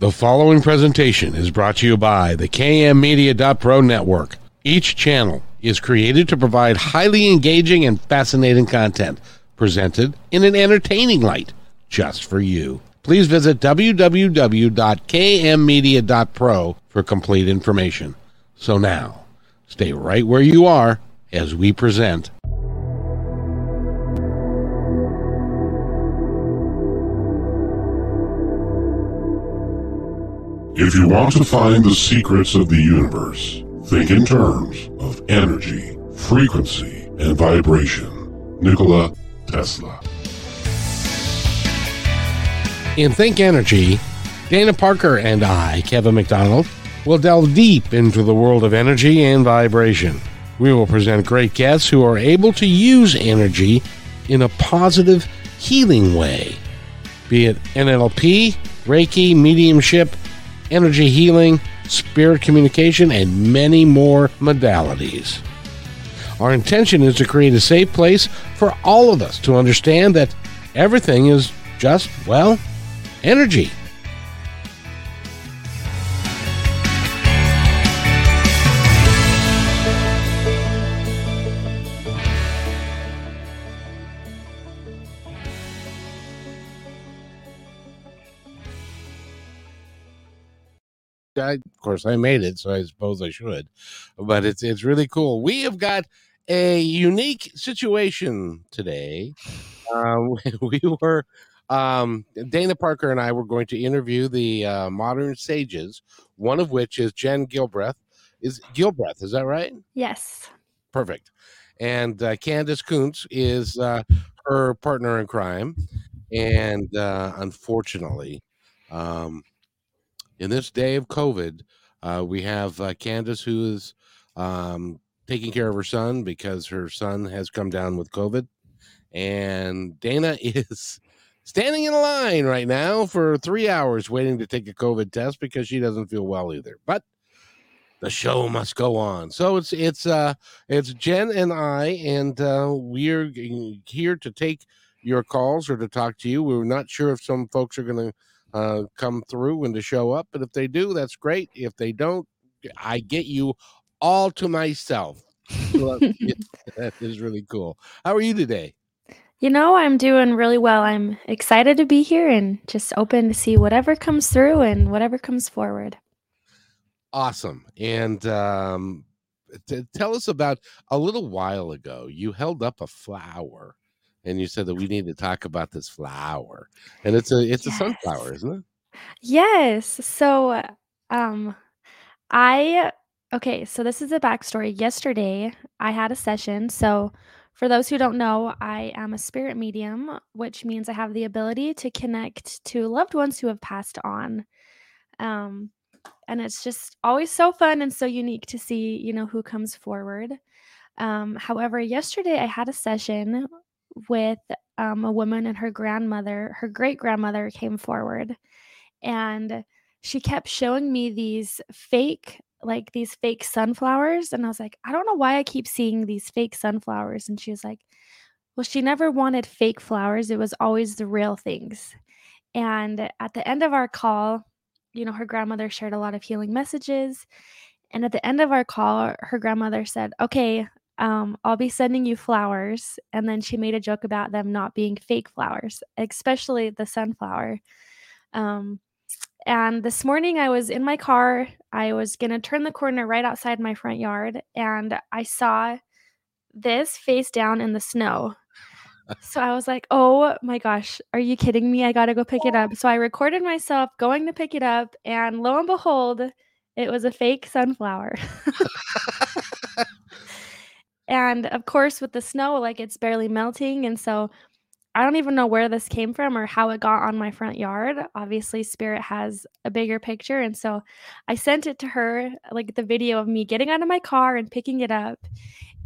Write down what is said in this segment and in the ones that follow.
The following presentation is brought to you by the KMmedia.pro network. Each channel is created to provide highly engaging and fascinating content presented in an entertaining light just for you. Please visit www.kmmedia.pro for complete information. So now, stay right where you are as we present If you want to find the secrets of the universe, think in terms of energy, frequency, and vibration. Nikola Tesla. In Think Energy, Dana Parker and I, Kevin McDonald, will delve deep into the world of energy and vibration. We will present great guests who are able to use energy in a positive, healing way, be it NLP, Reiki, mediumship, energy healing, spirit communication, and many more modalities. Our intention is to create a safe place for all of us to understand that everything is just, well, energy. I, of course, I made it, so I suppose I should. But it's it's really cool. We have got a unique situation today. Um, we were um, Dana Parker and I were going to interview the uh, modern sages, one of which is Jen Gilbreth. Is Gilbreth? Is that right? Yes. Perfect. And uh, Candace Kuntz is uh, her partner in crime, and uh, unfortunately, um, in this day of COVID, uh, we have uh, Candace who is um, taking care of her son because her son has come down with COVID, and Dana is standing in line right now for three hours waiting to take a COVID test because she doesn't feel well either. But the show must go on. So it's it's uh it's Jen and I, and uh, we're here to take your calls or to talk to you. We're not sure if some folks are going to uh, come through and to show up. But if they do, that's great. If they don't, I get you all to myself. That is really cool. How are you today? You know, I'm doing really well. I'm excited to be here and just open to see whatever comes through and whatever comes forward. Awesome. And um, t- tell us about a little while ago, you held up a flower and you said that we need to talk about this flower. And it's a it's yes. a sunflower, isn't it? Yes. So um I okay, so this is a backstory. Yesterday I had a session. So for those who don't know, I am a spirit medium, which means I have the ability to connect to loved ones who have passed on. Um and it's just always so fun and so unique to see, you know, who comes forward. Um, however, yesterday I had a session with um, a woman and her grandmother, her great grandmother came forward and she kept showing me these fake, like these fake sunflowers. And I was like, I don't know why I keep seeing these fake sunflowers. And she was like, Well, she never wanted fake flowers, it was always the real things. And at the end of our call, you know, her grandmother shared a lot of healing messages. And at the end of our call, her grandmother said, Okay, um, I'll be sending you flowers. And then she made a joke about them not being fake flowers, especially the sunflower. Um, and this morning I was in my car. I was going to turn the corner right outside my front yard, and I saw this face down in the snow. So I was like, oh my gosh, are you kidding me? I got to go pick it up. So I recorded myself going to pick it up, and lo and behold, it was a fake sunflower. And of course, with the snow, like it's barely melting. And so I don't even know where this came from or how it got on my front yard. Obviously, Spirit has a bigger picture. And so I sent it to her, like the video of me getting out of my car and picking it up.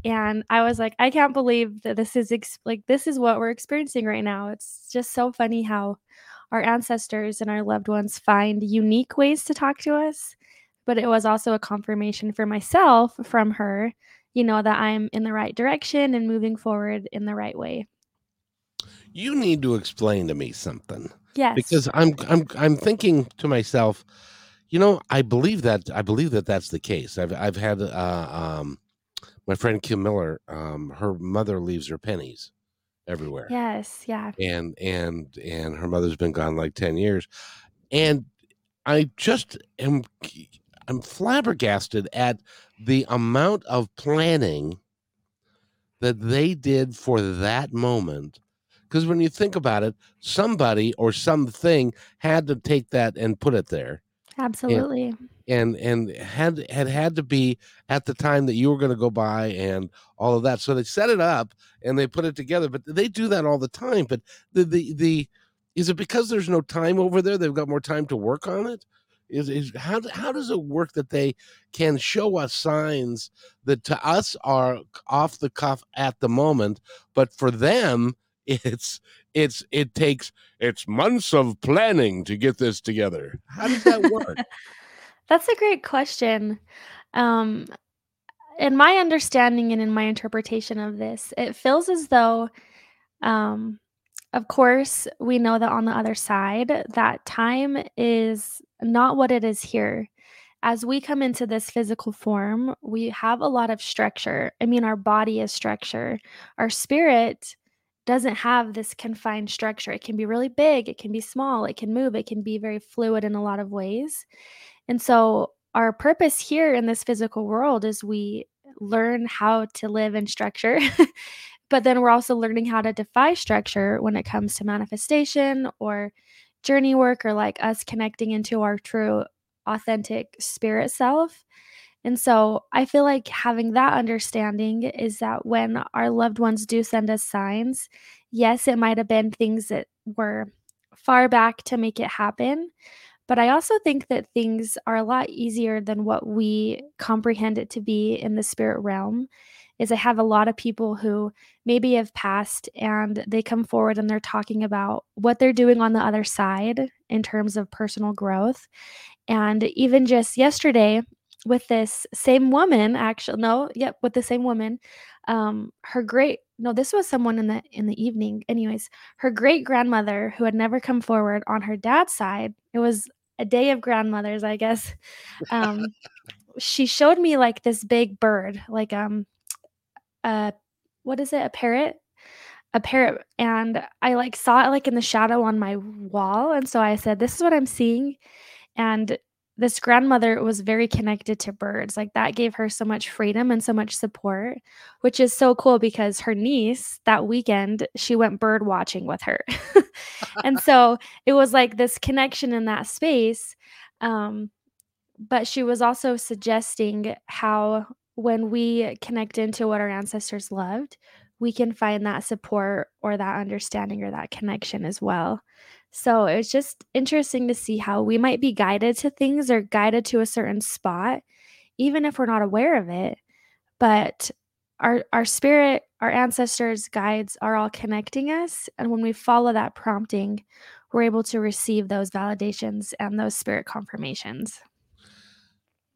And I was like, I can't believe that this is ex- like, this is what we're experiencing right now. It's just so funny how our ancestors and our loved ones find unique ways to talk to us. But it was also a confirmation for myself from her you know that I'm in the right direction and moving forward in the right way. You need to explain to me something. Yes. because I'm I'm I'm thinking to myself, you know, I believe that I believe that that's the case. I've I've had uh, um, my friend Kim Miller, um, her mother leaves her pennies everywhere, Yes, yeah. and and and her mother's been gone like ten years, and I just am I'm flabbergasted at the amount of planning that they did for that moment. Because when you think about it, somebody or something had to take that and put it there, Absolutely. and and had had had to be at the time that you were going to go by and all of that. So they set it up and they put it together. But they do that all the time. But the the the is it because there's no time over there? They've got more time to work on it. Is, is how how does it work that they can show us signs that to us are off the cuff at the moment, but for them it's it's it takes it's months of planning to get this together. How does that work? That's a great question. Um, in my understanding and in my interpretation of this, it feels as though, um, of course, we know that on the other side, that time is not what it is here. As we come into this physical form, we have a lot of structure. I mean, our body is structure. Our spirit doesn't have this confined structure. It can be really big, it can be small, it can move, it can be very fluid in a lot of ways. And so, our purpose here in this physical world is we learn how to live in structure, but then we're also learning how to defy structure when it comes to manifestation or journey work or like us connecting into our true, authentic spirit self. And so I feel like having that understanding is that when our loved ones do send us signs, yes, it might have been things that were far back to make it happen. But I also think that things are a lot easier than what we comprehend it to be in the spirit realm. Is I have a lot of people who maybe have passed and they come forward and they're talking about what they're doing on the other side in terms of personal growth. And even just yesterday, with this same woman actually no yep with the same woman um her great no this was someone in the in the evening anyways her great grandmother who had never come forward on her dad's side it was a day of grandmothers i guess um she showed me like this big bird like um uh what is it a parrot a parrot and i like saw it like in the shadow on my wall and so i said this is what i'm seeing and this grandmother was very connected to birds. Like that gave her so much freedom and so much support, which is so cool because her niece that weekend, she went bird watching with her. and so it was like this connection in that space. Um, but she was also suggesting how when we connect into what our ancestors loved, we can find that support or that understanding or that connection as well. So it's just interesting to see how we might be guided to things or guided to a certain spot, even if we're not aware of it. But our our spirit, our ancestors, guides are all connecting us. And when we follow that prompting, we're able to receive those validations and those spirit confirmations.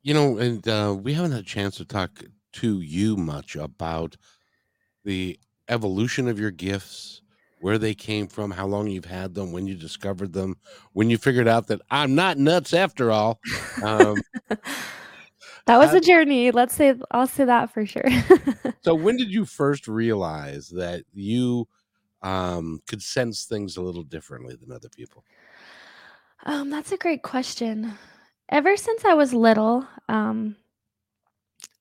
You know, and uh, we haven't had a chance to talk to you much about the evolution of your gifts, where they came from, how long you've had them, when you discovered them, when you figured out that I'm not nuts after all. Um, that was a journey. Let's say I'll say that for sure. so, when did you first realize that you um, could sense things a little differently than other people? um, that's a great question. Ever since I was little, um,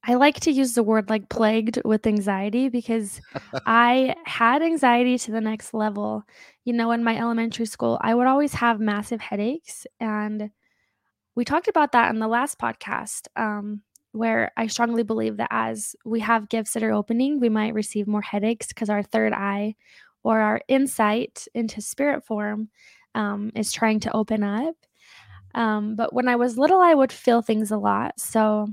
I like to use the word like plagued with anxiety because I had anxiety to the next level. You know, in my elementary school, I would always have massive headaches. And we talked about that in the last podcast, um, where I strongly believe that as we have gifts that are opening, we might receive more headaches because our third eye or our insight into spirit form um, is trying to open up. Um, but when I was little, I would feel things a lot. So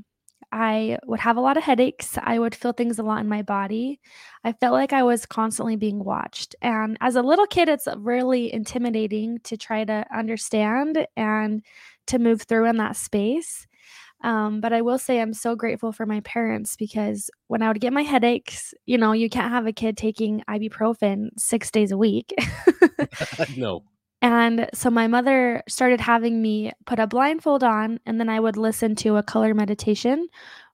I would have a lot of headaches. I would feel things a lot in my body. I felt like I was constantly being watched. And as a little kid, it's really intimidating to try to understand and to move through in that space. Um, but I will say I'm so grateful for my parents because when I would get my headaches, you know, you can't have a kid taking ibuprofen six days a week. no. And so my mother started having me put a blindfold on, and then I would listen to a color meditation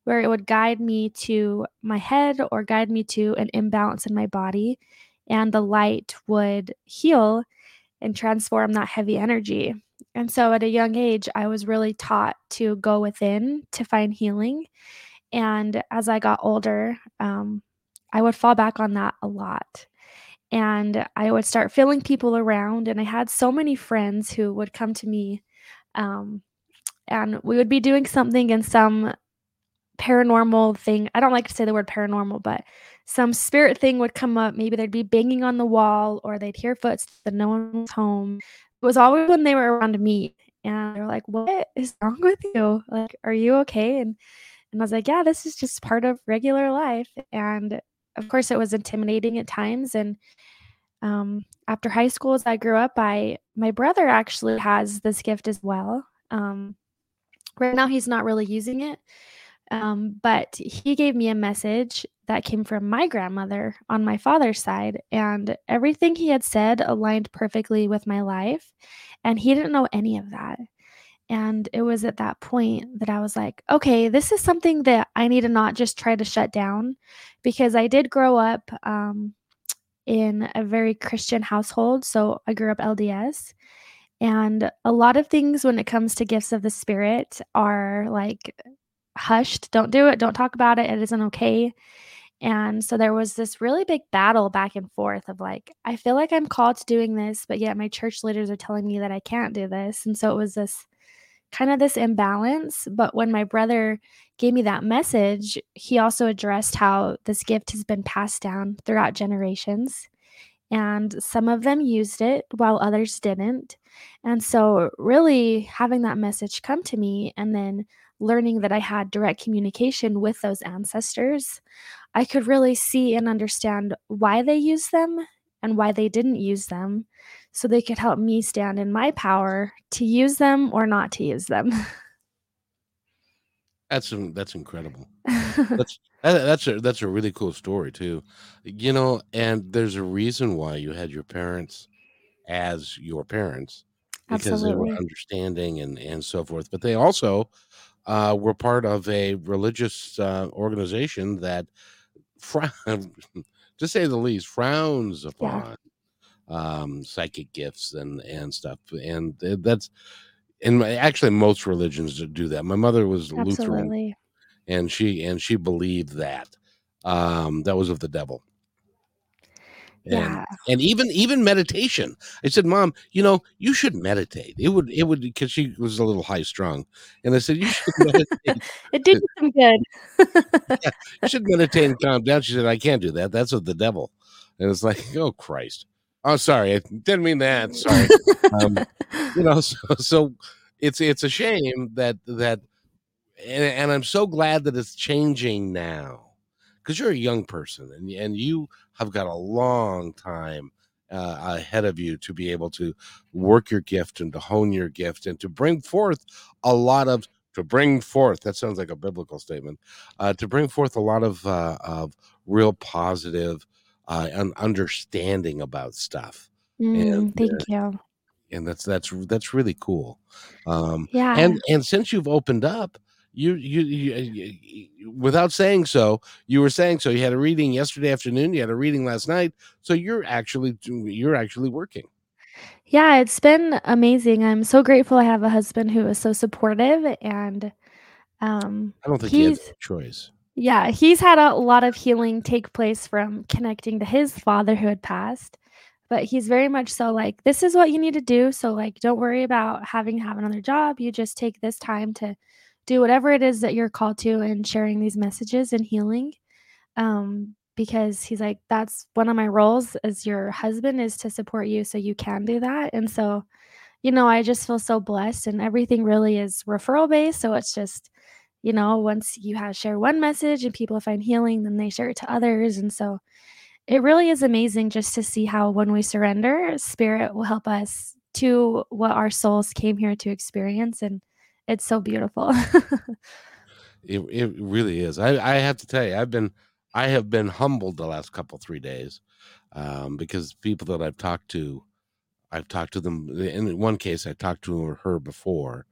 where it would guide me to my head or guide me to an imbalance in my body. And the light would heal and transform that heavy energy. And so at a young age, I was really taught to go within to find healing. And as I got older, um, I would fall back on that a lot. And I would start feeling people around. And I had so many friends who would come to me um, and we would be doing something and some paranormal thing. I don't like to say the word paranormal, but some spirit thing would come up. Maybe they'd be banging on the wall or they'd hear footsteps and no one was home. It was always when they were around me. And they're like, What is wrong with you? Like, are you okay? And and I was like, Yeah, this is just part of regular life. And of course it was intimidating at times. And um, after high school, as I grew up, I my brother actually has this gift as well. Um, right now he's not really using it um, but he gave me a message that came from my grandmother on my father's side, and everything he had said aligned perfectly with my life. And he didn't know any of that. And it was at that point that I was like, okay, this is something that I need to not just try to shut down because I did grow up um, in a very Christian household. So I grew up LDS. And a lot of things when it comes to gifts of the spirit are like hushed. Don't do it. Don't talk about it. It isn't okay. And so there was this really big battle back and forth of like, I feel like I'm called to doing this, but yet my church leaders are telling me that I can't do this. And so it was this kind of this imbalance. But when my brother gave me that message, he also addressed how this gift has been passed down throughout generations. And some of them used it while others didn't. And so, really having that message come to me and then learning that I had direct communication with those ancestors, I could really see and understand why they used them and why they didn't use them so they could help me stand in my power to use them or not to use them. That's that's incredible. that's that's a that's a really cool story too. You know, and there's a reason why you had your parents as your parents because Absolutely. they were understanding and and so forth. But they also uh, were part of a religious uh, organization that, frown, to say the least, frowns upon. Um, psychic gifts and and stuff. And that's and actually most religions do that. My mother was Absolutely. Lutheran, and she and she believed that um, that was of the devil and yeah. and even even meditation i said mom you know you should meditate it would it would because she was a little high strung and i said you should meditate it did some good yeah, you should meditate and calm down she said i can't do that that's of the devil and it's like oh christ oh sorry i didn't mean that sorry. Um, you know so, so it's it's a shame that that and, and i'm so glad that it's changing now because you're a young person and, and you have got a long time uh, ahead of you to be able to work your gift and to hone your gift and to bring forth a lot of to bring forth that sounds like a biblical statement uh, to bring forth a lot of uh, of real positive uh, and understanding about stuff mm, and thank uh, you and that's that's that's really cool um yeah and and since you've opened up you, you, you, you, without saying so, you were saying so. You had a reading yesterday afternoon. You had a reading last night. So you're actually you're actually working. Yeah, it's been amazing. I'm so grateful I have a husband who is so supportive and um I don't think he has a choice. Yeah, he's had a lot of healing take place from connecting to his father who had passed. But he's very much so like, this is what you need to do. So, like, don't worry about having to have another job. You just take this time to do whatever it is that you're called to and sharing these messages and healing um, because he's like that's one of my roles as your husband is to support you so you can do that and so you know i just feel so blessed and everything really is referral based so it's just you know once you have share one message and people find healing then they share it to others and so it really is amazing just to see how when we surrender spirit will help us to what our souls came here to experience and it's so beautiful. it it really is. I I have to tell you, I've been I have been humbled the last couple three days um, because people that I've talked to I've talked to them in one case. I talked to her before,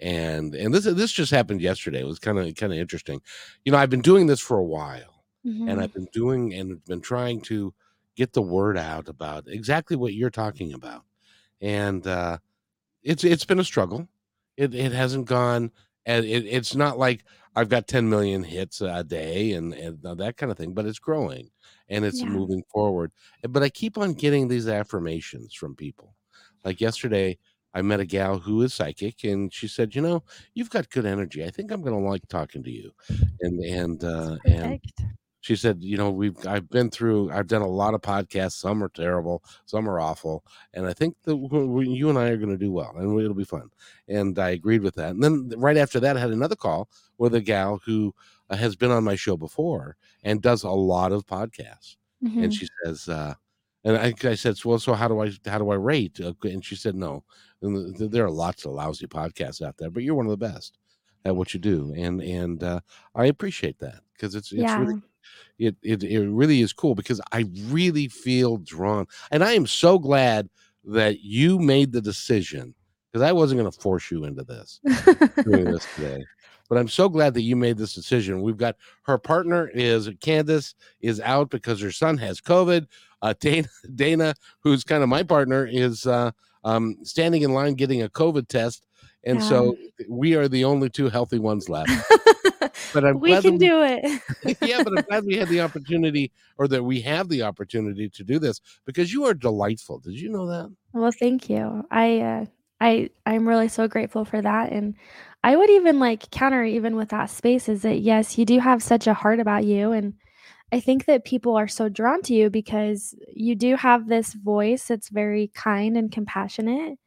and and this this just happened yesterday. It was kind of kind of interesting. You know, I've been doing this for a while, and Mhm. I've been doing and been trying to get the word out about exactly what you're talking about, and uh, it's it's been a struggle. It it hasn't gone, and it, it's not like I've got 10 million hits a day and and that kind of thing, but it's growing and it's Yeah. moving forward. But I keep on getting these affirmations from people. Like yesterday, I met a gal who is psychic, and she said, "You know, you've got good energy. I think I'm going to like talking to you." And and uh, and she said, "You know, we've I've been through. I've done a lot of podcasts. Some are terrible, some are awful, and I think that we, you and I are going to do well, and it'll be fun." And I agreed with that. And then right after that, I had another call with a gal who uh, has been on my show before and does a lot of podcasts. And Mhm. she says, uh, and I, I said, "Well, so how do I how do I rate?" Uh, And she said, "No, and th- there are lots of lousy podcasts out there, but you're one of the best at what you do, and and uh, I appreciate that because it's it's Yeah. really it, it it really is cool because I really feel drawn, and I am so glad that you made the decision because I wasn't going to force you into this doing this today. But I'm so glad that you made this decision. We've got her partner is Candace is out because her son has COVID. Uh, Dana, Dana, who's kind of my partner, is uh, um, standing in line getting a COVID test, and so we are the only two healthy ones left. But I'm we can we- do it. yeah, but I'm glad we had the opportunity, or that we have the opportunity to do this because you are delightful. Did you know that? Well, thank you. I uh, I I'm really so grateful for that, and I would even like counter even with that space is that yes, you do have such a heart about you, and I think that people are so drawn to you because you do have this voice that's very kind and compassionate,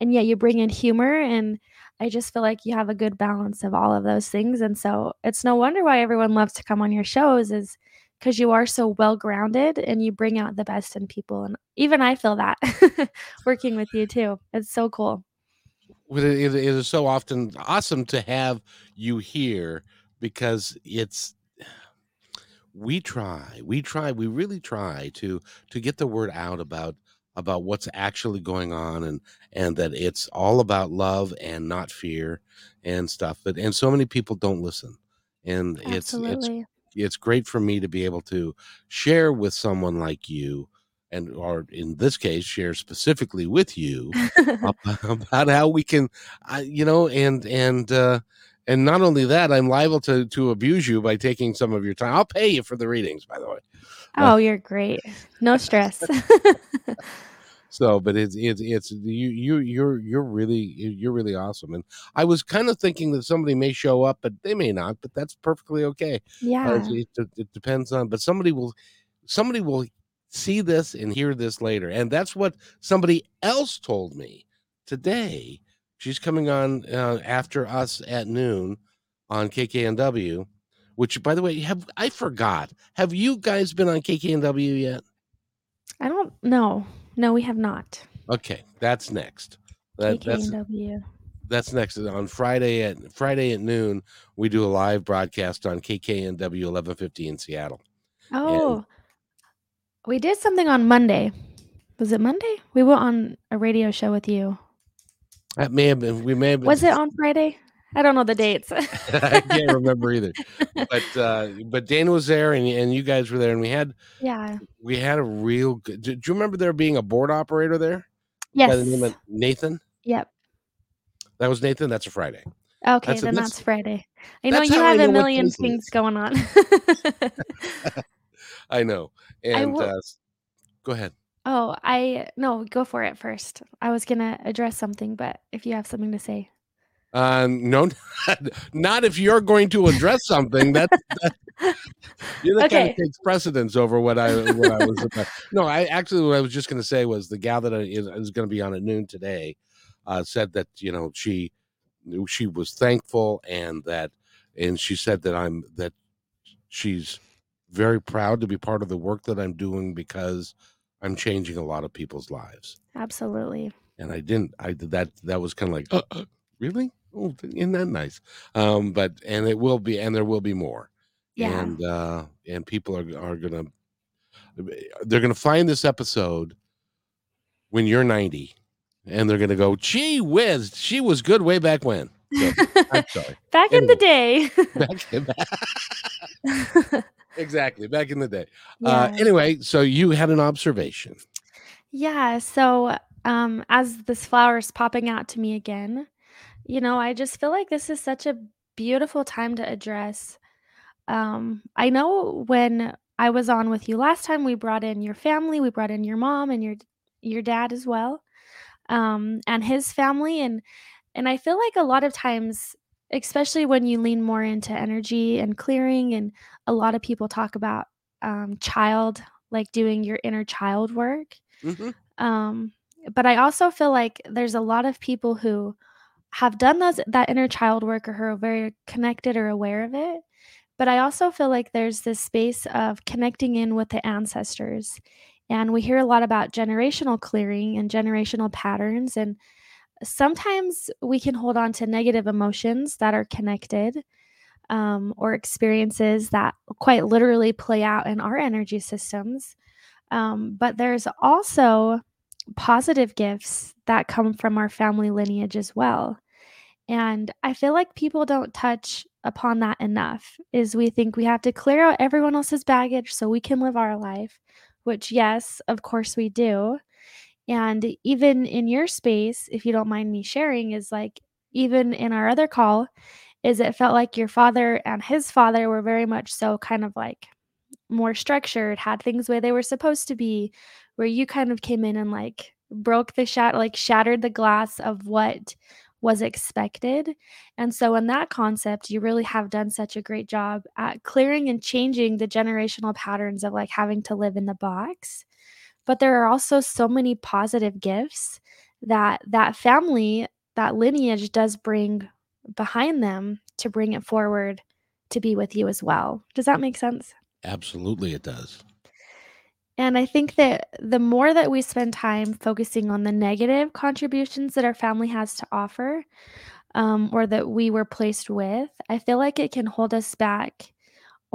and yet you bring in humor, and I just feel like you have a good balance of all of those things, and so it's no wonder why everyone loves to come on your shows is because you are so well grounded and you bring out the best in people, and even I feel that working with you too. It's so cool. It, is so often awesome to have you here because it's we try we try we really try to to get the word out about about what's actually going on and and that it's all about love and not fear and stuff but and so many people don't listen and it's it's it's great for me to be able to share with someone like you and or in this case share specifically with you about, about how we can I, you know and and uh and not only that i'm liable to to abuse you by taking some of your time i'll pay you for the readings by the way oh, you're great. No stress. so but it's it's it's you you you're you're really you're really awesome and i was kind of thinking that somebody may show up but they may not but that's perfectly okay Uh, yeah. it, it, it depends on but somebody will somebody will see this and hear this later and that's what somebody else told me today she's coming on uh, after us at noon on kknw which by the way have i forgot have you guys been on kknw yet I don't know. No, we have not. okay that's next that, that's KKNW. that's next on friday at friday at noon we do a live broadcast on kknw 1150 in seattle Oh, we did something on Monday. Was it Monday? We were on a radio show with you. That may have been we may have been Was it on Friday? I don't know the dates. I can't remember either. But uh, but Dana was there, and and you guys were there, and we had yeah. we had a real good. Do, do you remember there being a board operator there Yes. by the name of Nathan? Yep. That was Nathan. That's a Friday. Okay, That's- then that's- that's Friday. I know you have know a million things going on. I know. And will- uh, go ahead. Oh, I no, go for it first. I was gonna address something, but if you have something to say. Uh, no, not if you're going to address something. That, that you're the kind Okay. of takes precedence over what I what I was. About. No, I actually what I was just going to say was the gal that is, is going to be on at noon today uh, said that you know she she was thankful and that and she said that I'm that she's very proud to be part of the work that I'm doing because I'm changing a lot of people's lives Absolutely. and I didn't. I did that. That was kind of like, uh, uh, really? Oh, isn't that nice? Um, but and it will be, and there will be more. Yeah. And uh, and people are are gonna they're gonna find this episode when you're 90 and they're going to go, gee whiz, she was good way back when. So, I'm sorry. Back in the day. Back in, exactly. Back in the day. Uh, anyway, so you had an observation. Yeah. So, um, as this flower is popping out to me again, you know, I just feel like this is such a beautiful time to address. Um, I know when I was on with you last time, we brought in your family, we brought in your mom and your your dad as well, um, and his family, and and I feel like a lot of times, especially when you lean more into energy and clearing, and a lot of people talk about um, child, like doing your inner child work. hmm Um, but I also feel like there's a lot of people who have done those that inner child work or who are very connected or aware of it. But I also feel like there's this space of connecting in with the ancestors. And we hear a lot about generational clearing and generational patterns. And sometimes we can hold on to negative emotions that are connected um, or experiences that quite literally play out in our energy systems. Um, but there's also positive gifts that come from our family lineage as well. And I feel like people don't touch upon that enough is we think we have to clear out everyone else's baggage so we can live our life, which yes, of course we do. And even in your space, if you don't mind me sharing, is like even in our other call, is it felt like your father and his father were very much so kind of like more structured, had things where they were supposed to be, where you kind of came in and like broke the shat like shattered the glass of what was expected. And so in that concept, you really have done such a great job at clearing and changing the generational patterns of like having to live in the box. But there are also so many positive gifts that that family, that lineage does bring behind them to bring it forward to be with you as well. Does that make sense? Absolutely, it does. And I think that the more that we spend time focusing on the negative contributions that our family has to offer, um, or that we were placed with, I feel like it can hold us back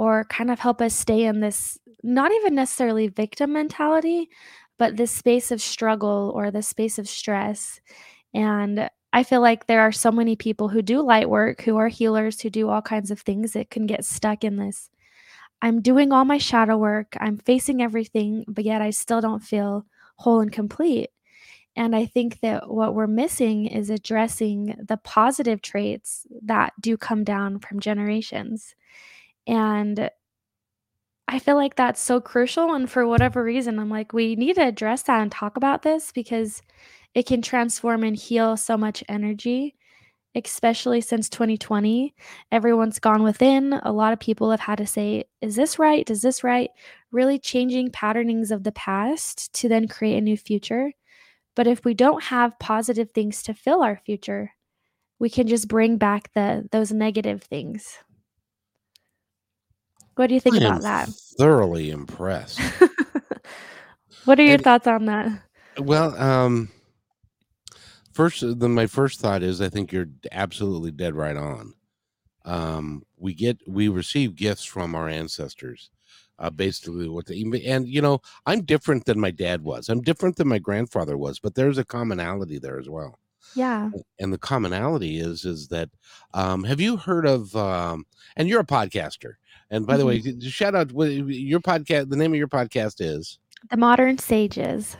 or kind of help us stay in this not even necessarily victim mentality, but this space of struggle or this space of stress. And I feel like there are so many people who do light work, who are healers, who do all kinds of things that can get stuck in this I'm doing all my shadow work, I'm facing everything, but yet I still don't feel whole and complete. And I think that what we're missing is addressing the positive traits that do come down from generations. And I feel like that's so crucial. And for whatever reason, I'm like, we need to address that and talk about this because it can transform and heal so much energy especially since 2020. Everyone's gone within. A lot of people have had to say, is this right? Does this right? Really changing patternings of the past to then create a new future. But if we don't have positive things to fill our future, we can just bring back the those negative things. What do you think about that? thoroughly impressed. what are your And thoughts on that? well, um, first, the, my first thought is I think you're absolutely dead right on. Um, we get we receive gifts from our ancestors, uh, basically what they and you know I'm different than my dad was. I'm different than my grandfather was, but there's a commonality there as well. Yeah. And the commonality is is that um, have you heard of um, and you're a podcaster. And by the way, hmm shout out your podcast. The name of your podcast is. The modern sages.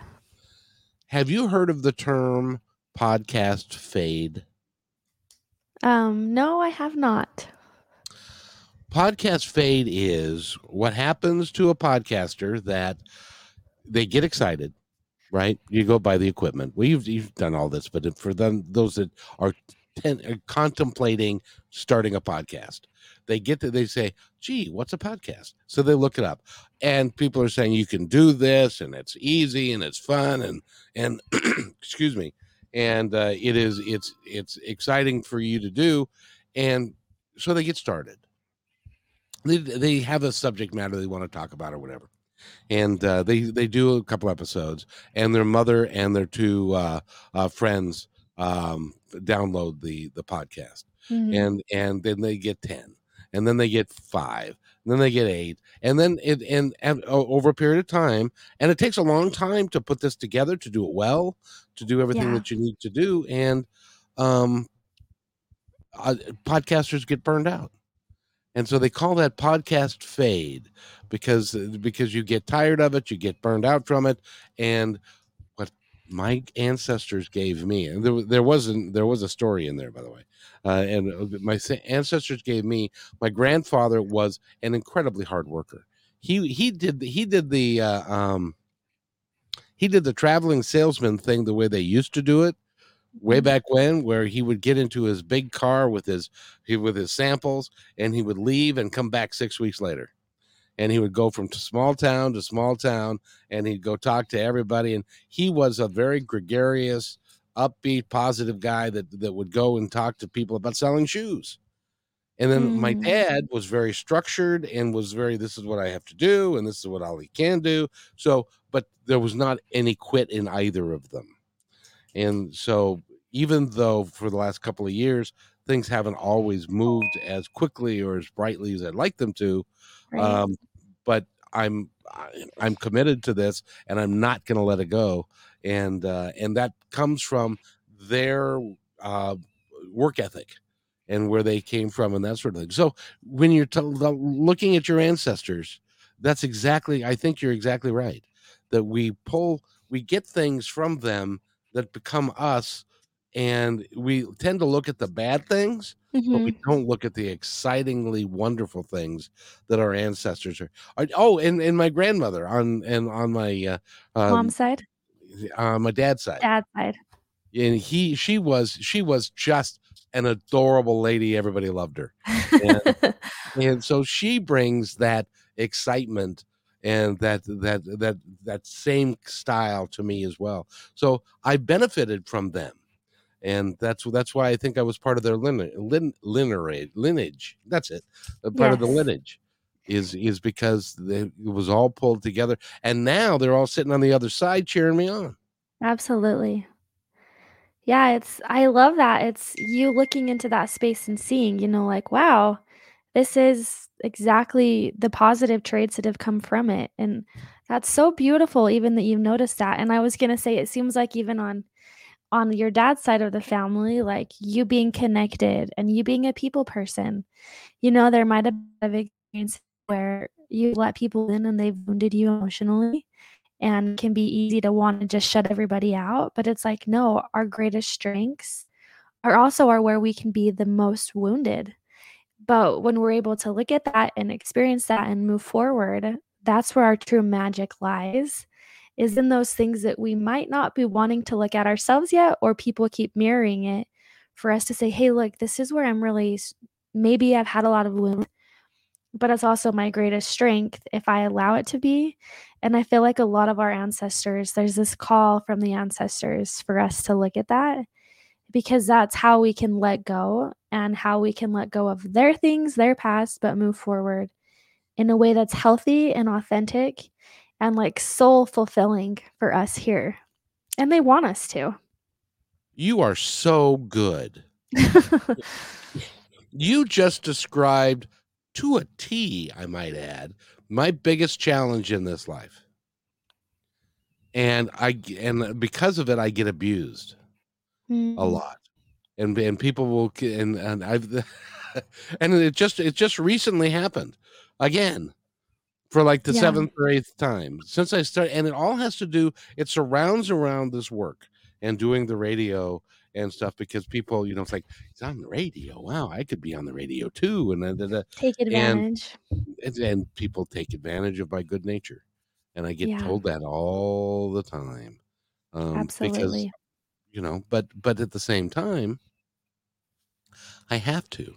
Have you heard of the term podcast fade? Um, no, I have not. Podcast fade is what happens to a podcaster that they get excited, right? You go buy the equipment. Well, you've, you've done all this, but for them, those that are, ten, are contemplating starting a podcast, they get to, they say, gee, what's a podcast? So they look it up and people are saying you can do this and it's easy and it's fun and, and excuse me. And uh, it is, it's, it's exciting for you to do. And so they get started they, they have a subject matter they want to talk about or whatever and uh, they they do a couple episodes and their mother and their two uh, uh, friends um, download the the podcast hmm and and then they get 10 and then they get five and then they get eight, and then it and, and over a period of time, and it takes a long time to put this together, to do it well, to do everything Yeah. that you need to do, and um, uh, podcasters get burned out, and so they call that podcast fade because because you get tired of it, you get burned out from it, and my ancestors gave me, and there, there wasn't there was a story in there by the way, uh, and uh, my ancestors gave me. My grandfather was an incredibly hard worker. He he did he did the uh, um, he did the traveling salesman thing the way they used to do it way Mhm. back when where he would get into his big car with his he, with his samples and he would leave and come back 6 weeks later and he would go from small town to small town and he'd go talk to everybody and he was a very gregarious upbeat positive guy that that would go and talk to people about selling shoes and then my Mm. dad was very structured and was very this is what i have to do and this is what ali can do so but there was not any quit in either of them and so, even though for the last couple of years things haven't always moved as quickly or as brightly as I'd like them to, Right. um, but I'm I'm committed to this, and I'm not going to let it go. And uh, and that comes from their uh, work ethic and where they came from and that sort of thing. So when you're t- looking at your ancestors, that's exactly. I think you're exactly right. That we pull, we get things from them that become us, and we tend to look at the bad things, but we Mhm. don't look at the excitingly wonderful things that our ancestors are. are- oh, and and my grandmother on and on my uh, um, Mom's side? on my dad's side Dad's side. and he she was she was just an adorable lady everybody loved her and so she brings that excitement and that that that that same style to me as well so i benefited from them and that's that's why i think i was part of their lineage lin, lineage lineage that's it a part of the lineage is is because they, it was all pulled together and now they're all sitting on the other side cheering me on Absolutely. Yeah, it's I love that. It's you looking into that space and seeing, you know, like, wow, this is exactly the positive traits that have come from it. And that's so beautiful, even that you've noticed that. And I was gonna say, it seems like even on on your dad's side of the family, like you being connected and you being a people person, you know, there might have been a experience where you let people in and they've wounded you emotionally and can be easy to want to just shut everybody out. But it's like, no, our greatest strengths are also are where we can be the most wounded. But when we're able to look at that and experience that and move forward, that's where our true magic lies. Is in those things that we might not be wanting to look at ourselves yet, or people keep mirroring it for us to say, hey, look, this is where I'm really, maybe I've had a lot of wounds, but it's also my greatest strength if I allow it to be. And I feel like a lot of our ancestors, there's this call from the ancestors for us to look at that because that's how we can let go and how we can let go of their things, their past, but move forward in a way that's healthy and authentic and like soul fulfilling for us here. And they want us to. you are so good you just described to a T, I might add, my biggest challenge in this life. And I and because of it, I get abused a Mm, lot, and and people will and and I've and it just it just recently happened again for like the Yeah. seventh or eighth time since I started, and it all has to do. It surrounds around this work and doing the radio and stuff because people, you know, it's like he's on the radio. Wow, I could be on the radio too, and da. Take advantage. and, and people take advantage of my good nature, and I get Yeah. told that all the time. Um, Because Absolutely. you know, but but at the same time, I have to.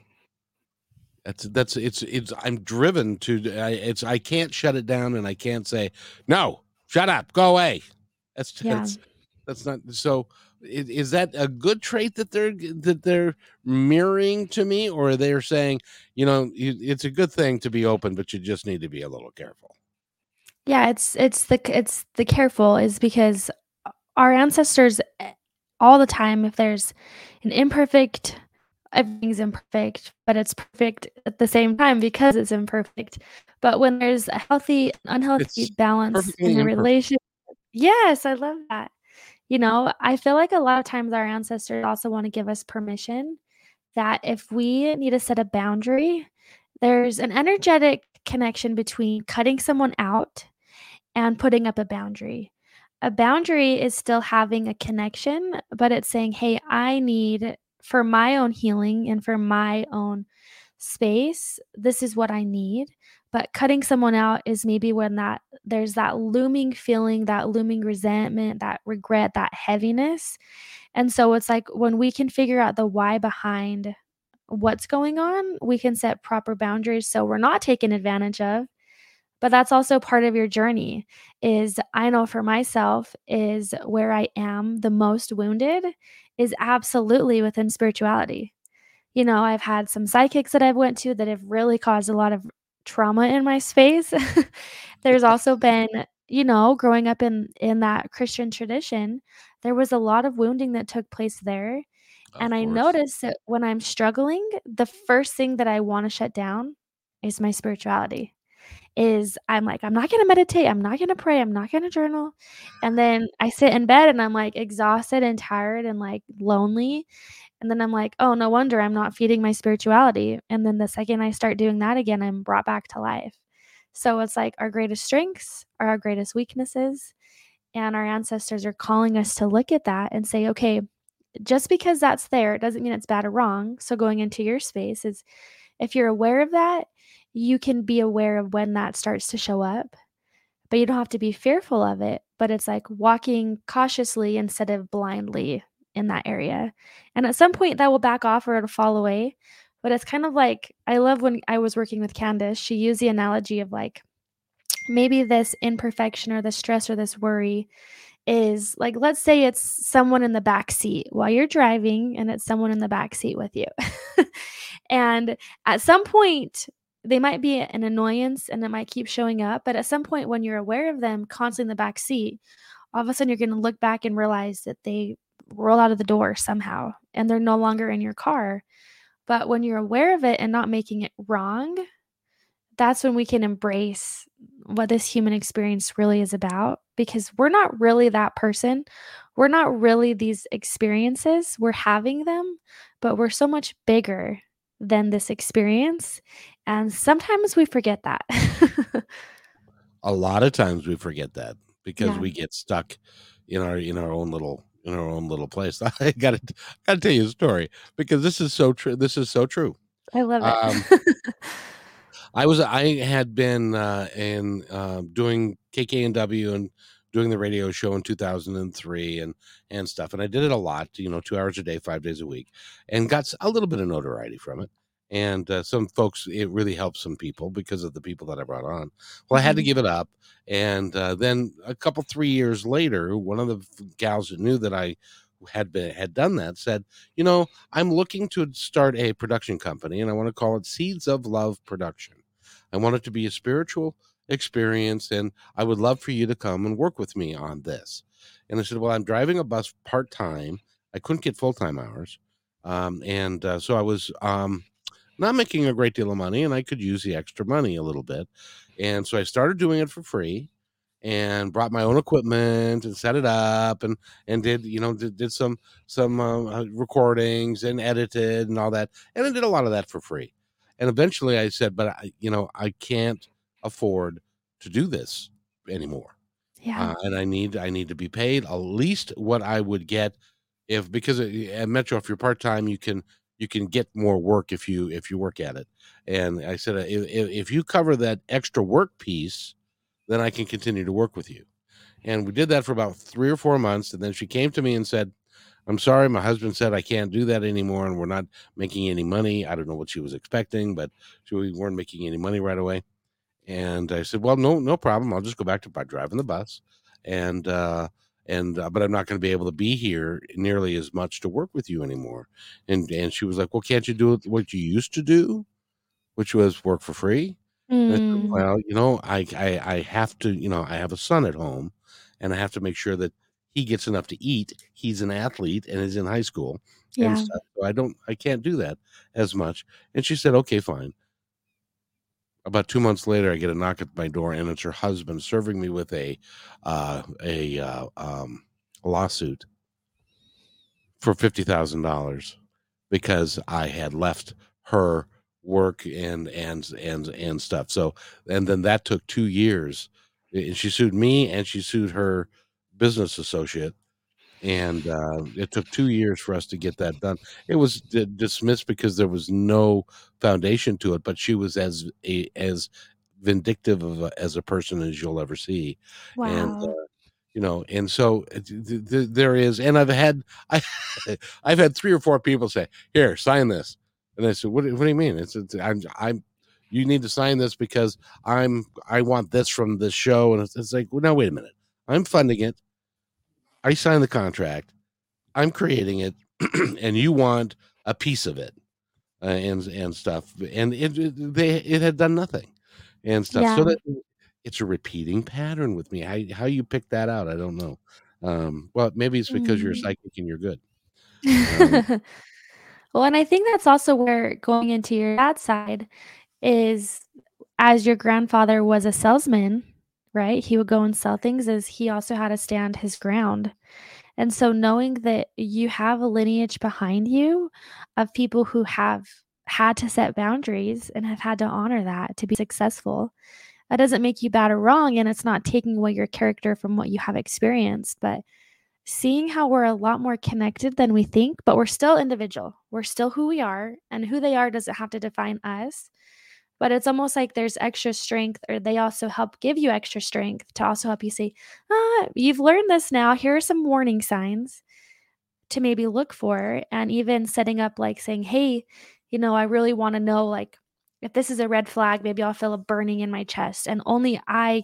That's that's it's it's I'm driven to I, it's I can't shut it down and I can't say no shut up go away. That's Yeah. that's that's not so. Is, is that a good trait that they're that they're mirroring to me, or they're saying you know it's a good thing to be open, but you just need to be a little careful. Yeah, it's it's the it's the careful is because our ancestors eh, all the time if there's an imperfect everything's imperfect, but it's perfect at the same time because it's imperfect. But when there's a healthy, unhealthy It's balance in a relationship Yes, I love that. You know, I feel like a lot of times our ancestors also wanna give us permission that if we need to set a boundary, there's an energetic connection between cutting someone out and putting up a boundary. A boundary is still having a connection, but it's saying, "Hey, I need for my own healing and for my own space, this is what I need." But cutting someone out is maybe when that there's that looming feeling, that looming resentment, that regret, that heaviness. And so it's like when we can figure out the why behind what's going on, we can set proper boundaries so we're not taken advantage of. But that's also part of your journey is I know for myself is where I am the most wounded is absolutely within spirituality. You know, I've had some psychics that I've went to that have really caused a lot of trauma in my space. There's also been, you know, growing up in in that Christian tradition, there was a lot of wounding that took place there. Of And I notice that when I'm struggling, the first thing that I wanna shut down is my spirituality. Is I'm like, "I'm not gonna meditate, I'm not gonna pray, I'm not gonna journal." And then I sit in bed and I'm, like, exhausted and tired and, like, lonely. And then I'm like, "Oh, no wonder I'm not feeding my spirituality." And then the second I start doing that again, I'm brought back to life. So it's like our greatest strengths are our greatest weaknesses, and our ancestors are calling us to look at that and say, "Okay, just because that's there, it doesn't mean it's bad or wrong." So going into your space is if you're aware of that, you can be aware of when that starts to show up, but you don't have to be fearful of it, but it's like walking cautiously instead of blindly in that area. And at some point, that will back off or it'll fall away, but it's kind of like I love when I was working with Candace, she used the analogy of, like, maybe this imperfection or this stress or this worry is like, let's say it's someone in the back seat while you're driving, and it's someone in the back seat with you. And at some point, they might be an annoyance and it might keep showing up, but at some point when you're aware of them constantly in the back seat, all of a sudden you're gonna look back and realize that they roll out of the door somehow and they're no longer in your car. But when you're aware of it and not making it wrong, that's when we can embrace what this human experience really is about because we're not really that person. We're not really these experiences. We're having them, but we're so much bigger than this experience. And sometimes we forget that. A lot of times we forget that because Yeah. we get stuck in our in our own little in our own little place. I gotta gotta tell you a story because this is so true. This is so true. I love it. Um I was I had been uh, in uh, doing KKNW and doing the radio show in 2003 and and stuff, and I did it a lot, you know, two hours a day, five days a week, and got a little bit of notoriety from it. And uh, some folks, it really helped some people because of the people that I brought on. Well, I had to Mhm. give it up, and uh, then a couple three years later, one of the gals that knew that I had been had done that said, you know, I'm looking to start a production company, and I want to call it Seeds of Love Production. I want it to be a spiritual experience, and I would love for you to come and work with me on this. And I said, Well, I'm driving a bus part time. I couldn't get full time hours. Um, and uh, so I was um, not making a great deal of money, and I could use the extra money a little bit. And so I started doing it for free and brought my own equipment and set it up and and did you know did, did some some uh, uh, recordings and edited and all that and i did a lot of that for free and eventually i said but i you know i can't afford to do this anymore Yeah. uh, and i need i need to be paid at least what i would get if because at at metro if you're part-time you can you can get more work if you if you work at it. And i said if, if if you cover that extra work piece then i can continue to work with you. And we did that for about three or four months and then she came to me and said i'm sorry my husband said i can't do that anymore and we're not making any money. I don't know what she was expecting but she, we weren't making any money right away. And I said, "Well, no, no problem. I'll just go back to by driving the bus, and uh, and uh, but I'm not going to be able to be here nearly as much to work with you anymore." And and she was like, "Well, can't you do what you used to do, which was work for free?" And I said, Mm. "Well, you know, I I I have to, you know, I have a son at home, and I have to make sure that he gets enough to eat. He's an athlete and is in high school, and Yeah. stuff. So I don't, I can't do that as much. And she said, okay, fine. About two months later, I get a knock at my door, and it's her husband serving me with a uh, a uh, um, lawsuit for fifty thousand dollars because I had left her work and and and and stuff. So and then that took two years. And she sued me and she sued her business associate. And uh, it took two years for us to get that done. It was d- dismissed because there was no foundation to it, but she was as a, as vindictive of a, as a person as you'll ever see. And Wow. uh, you know, and so uh, th- th- th- there is, and I've had I I've had three or four people say, "Here, sign this," and I said, "What, do- what do you mean?" It's, it's I'm I'm you need to sign this because I'm I want this from this show, and it's, it's like, well, no, wait a minute, I'm funding it, I signed the contract, I'm creating it, and you want a piece of it, uh, and and stuff, and it, it they it had done nothing, and stuff. So that it's a repeating pattern with me. How how you pick that out, I don't know. Um, well, maybe it's because you're Mm. psychic and you're good. Um, Well, and I think that's also where going into your dad's side is as your grandfather was a salesman, right? He would go and sell things as he also had to stand his ground. And so knowing that you have a lineage behind you of people who have had to set boundaries and have had to honor that to be successful, that doesn't make you bad or wrong. And it's not taking away your character from what you have experienced. But seeing how we're a lot more connected than we think, but we're still individual. We're still who we are, and who they are doesn't have to define us. But it's almost like there's extra strength, or they also help give you extra strength to also help you say, ah, you've learned this now. Here are some warning signs to maybe look for, and even setting up like saying, hey, you know, I really want to know, like, if this is a red flag, maybe I'll feel a burning in my chest. And only I,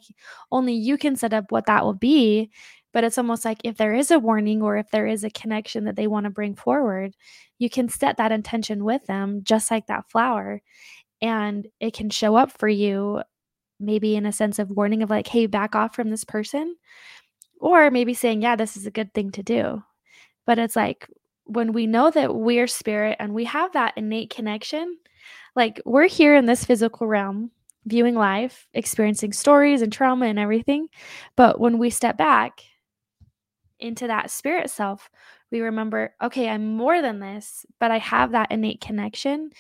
only you can set up what that will be but it's almost like if there is a warning or if there is a connection that they want to bring forward, you can set that intention with them, just like that flower. And it can show up for you, maybe in a sense of warning of like, hey, back off from this person. Or maybe saying, yeah, this is a good thing to do. But it's like when we know that we're spirit and we have that innate connection, like we're here in this physical realm, viewing life, experiencing stories and trauma and everything. But when we step back, into that spirit self, we remember, okay, I'm more than this, but I have that innate connection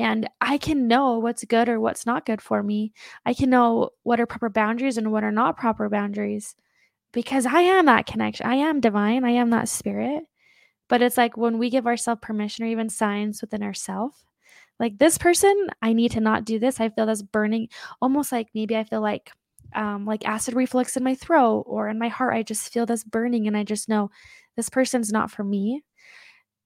and I can know what's good or what's not good for me. I can know what are proper boundaries and what are not proper boundaries because I am that connection. I am divine. I am that spirit. But it's like when we give ourselves permission or even signs within ourselves, like this person, I need to not do this. I feel this burning, almost like maybe I feel like um, like acid reflux in my throat or in my heart. I just feel this burning, and I just know this person's not for me.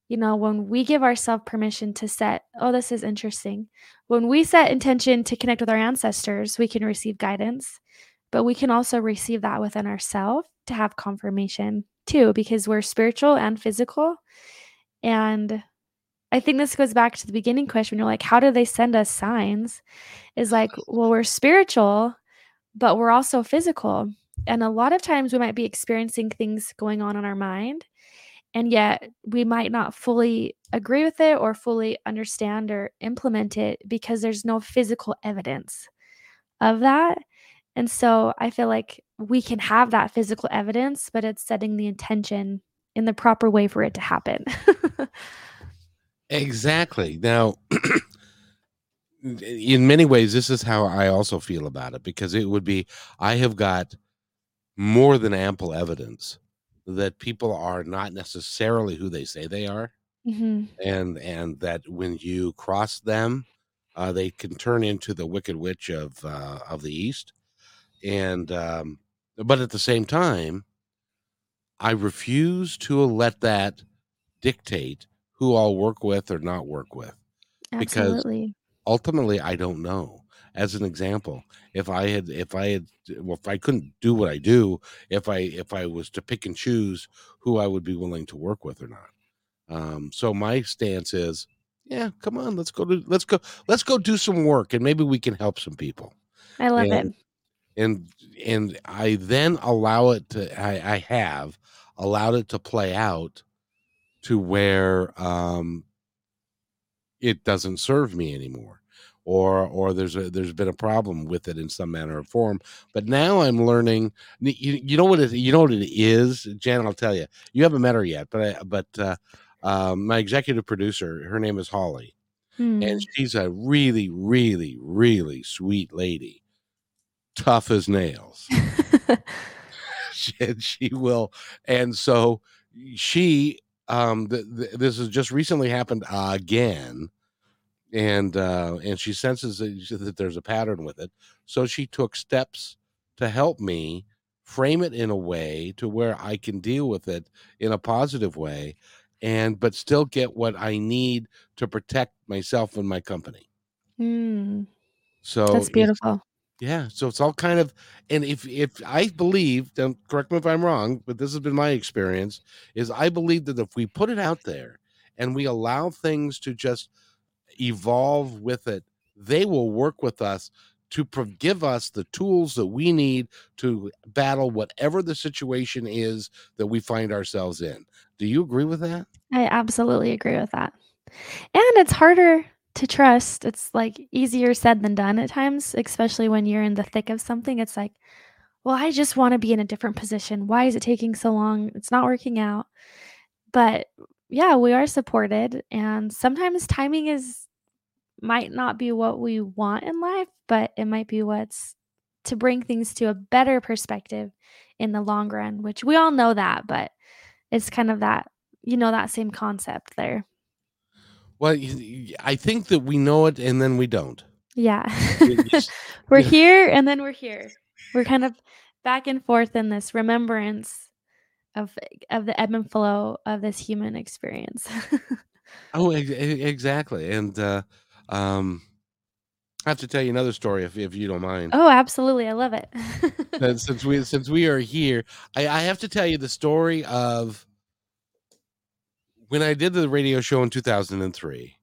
You know, when we give ourselves permission to set, oh, this is interesting. When we set intention to connect with our ancestors, we can receive guidance, but we can also receive that within ourselves to have confirmation too, because we're spiritual and physical. And I think this goes back to the beginning question. You're like, how do they send us signs? Is like, well, we're spiritual, but we're also physical. And a lot of times we might be experiencing things going on in our mind, and yet we might not fully agree with it or fully understand or implement it because there's no physical evidence of that. And so I feel like we can have that physical evidence, but it's setting the intention in the proper way for it to happen. exactly. Now, in many ways, this is how I also feel about it because it would be I have got more than ample evidence that people are not necessarily who they say they are Mhm. and and that when you cross them uh, they can turn into the wicked witch of uh, of the east and um, but at the same time i refuse to let that dictate who i'll work with or not work with because ultimately i don't know as an example if i had if i had well if i couldn't do what i do if i if i was to pick and choose who i would be willing to work with or not. Um so my stance is yeah come on let's go to let's go let's go do some work and maybe we can help some people. I love and it. and and i then allow it to i i have allowed it to play out to where um, it doesn't serve me anymore or or there's a there's been a problem with it in some manner or form. But now i'm learning you, you know what it you know what it is? Jan i'll tell you you haven't met her yet but I, but uh, um, my executive producer her name is holly Hmm. and she's a really really really sweet lady. Tough as nails. She, and she will and so she um th- th- this has just recently happened again and uh and she senses that, there's a pattern with it so she took steps to help me frame it in a way to where i can deal with it in a positive way and but still get what i need to protect myself and my company Hmm. so That's beautiful. yeah, so it's all kind of, and if if I believe, don't correct me if I'm wrong, but this has been my experience, is I believe that if we put it out there and we allow things to just evolve with it, they will work with us to give us the tools that we need to battle whatever the situation is that we find ourselves in. Do you agree with that? I absolutely agree with that. And it's harder to trust. It's like easier said than done at times, especially when you're in the thick of something. It's like, well, I just want to be in a different position. Why is it taking so long? It's not working out. But yeah, we are supported. And sometimes timing is might not be what we want in life, but it might be what's to bring things to a better perspective in the long run, which we all know that, but it's kind of that, you know, that same concept there. Well, I think that we know it and then we don't. Yeah. We're here and then we're here. We're kind of back and forth in this remembrance of of the ebb and flow of this human experience. Oh, exactly. And uh, um, I have to tell you another story if, if you don't mind. oh, absolutely. I love it. And since we since we are here, I, I have to tell you the story of when I did the radio show in 2003.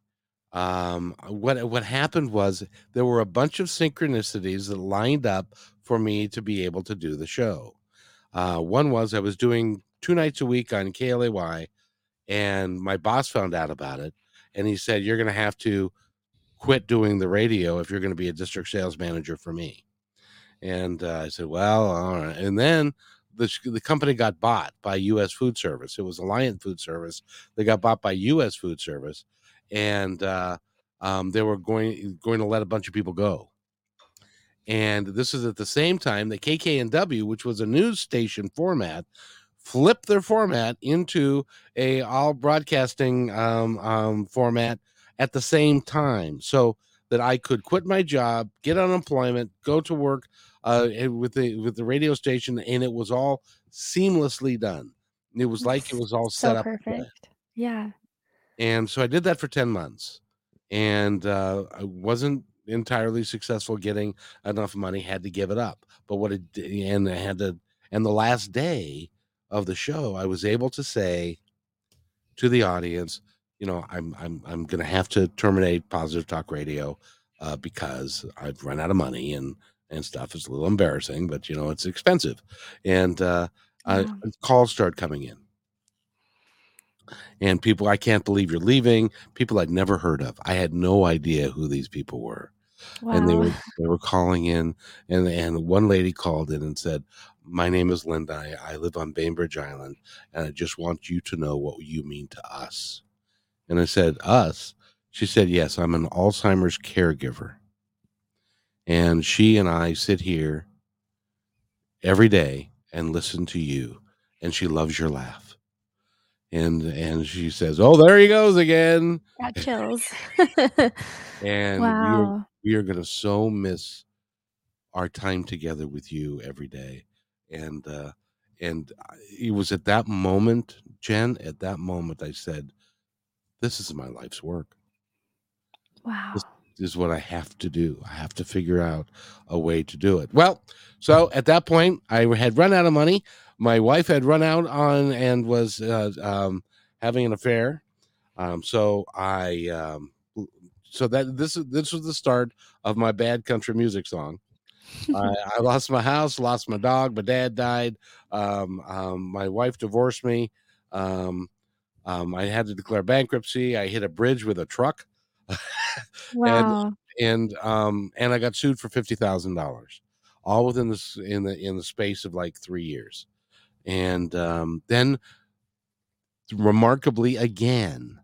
Um, what what happened was there were a bunch of synchronicities that lined up for me to be able to do the show. Uh, one was I was doing two nights a week on KLAY, and my boss found out about it, and he said, "You're going to have to quit doing the radio if you're going to be a district sales manager for me." And uh, I said, "Well, all right." And then the the company got bought by U.S. Food Service. It was Alliant Food Service. They got bought by U.S. Food Service, and uh, um, they were going going to let a bunch of people go. And this is at the same time that KKNW, which was a news station format, flipped their format into a all broadcasting um, um, format at the same time, so that I could quit my job, get unemployment, go to work uh, with the with the radio station, and it was all seamlessly done. It was like it was all set so up. perfect. Yeah. And so I did that for 10 months. And uh, I wasn't entirely successful getting enough money, had to give it up. But what it and I had to and the last day of the show, I was able to say to the audience, you know, I'm I'm I'm gonna have to terminate positive talk radio uh, because I've run out of money and and stuff. It's a little embarrassing, but you know, it's expensive. And uh, uh, Wow. calls start coming in and people i can't believe you're leaving people i'd never heard of i had no idea who these people were Wow. and they were they were calling in and and one lady called in and said my name is linda I, I live on bainbridge island and i just want you to know what you mean to us and i said us? She said yes i'm an alzheimer's caregiver. And she and i sit here every day and listen to you and she loves your laugh. And and she says oh there he goes again. Got chills. and we are, we are going to so miss our time together with you every day. And uh and it was at that moment jen at that moment i said this is my life's work Wow. this is what i have to do i have to figure out a way to do it well so at that point i had run out of money my wife had run out on and was uh, um, having an affair um, so i um, so that this is this was the start of my bad country music song I, I lost my house, lost my dog. My dad died. Um, um, my wife divorced me. Um, Um, I had to declare bankruptcy. I hit a bridge with a truck, and and um and I got sued for fifty thousand dollars, all within this in the in the space of like three years, and um, then remarkably again,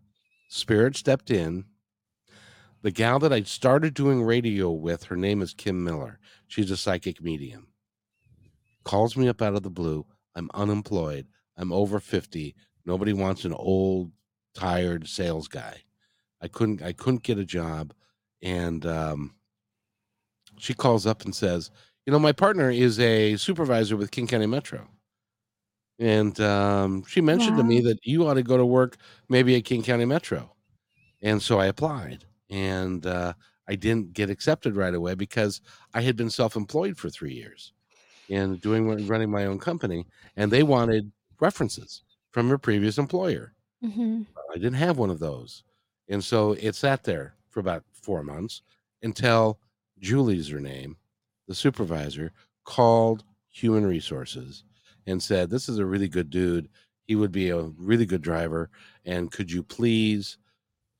Spirit stepped in. The gal that I started doing radio with, her name is Kim Miller. She's a psychic medium. Calls me up out of the blue. I'm unemployed. I'm over 50. Nobody wants an old, tired sales guy. I couldn't I couldn't get a job. And um, she calls up and says, you know, my partner is a supervisor with King County Metro. And um, she mentioned to me that you ought to go to work maybe at King County Metro. And so I applied. And uh, I didn't get accepted right away because I had been self-employed for three years and doing running my own company. And they wanted references from your previous employer. Mhm. I didn't have one of those. And so it sat there for about four months until Julie's her name, the supervisor, called human resources and said, This is a really good dude. He would be a really good driver. And could you please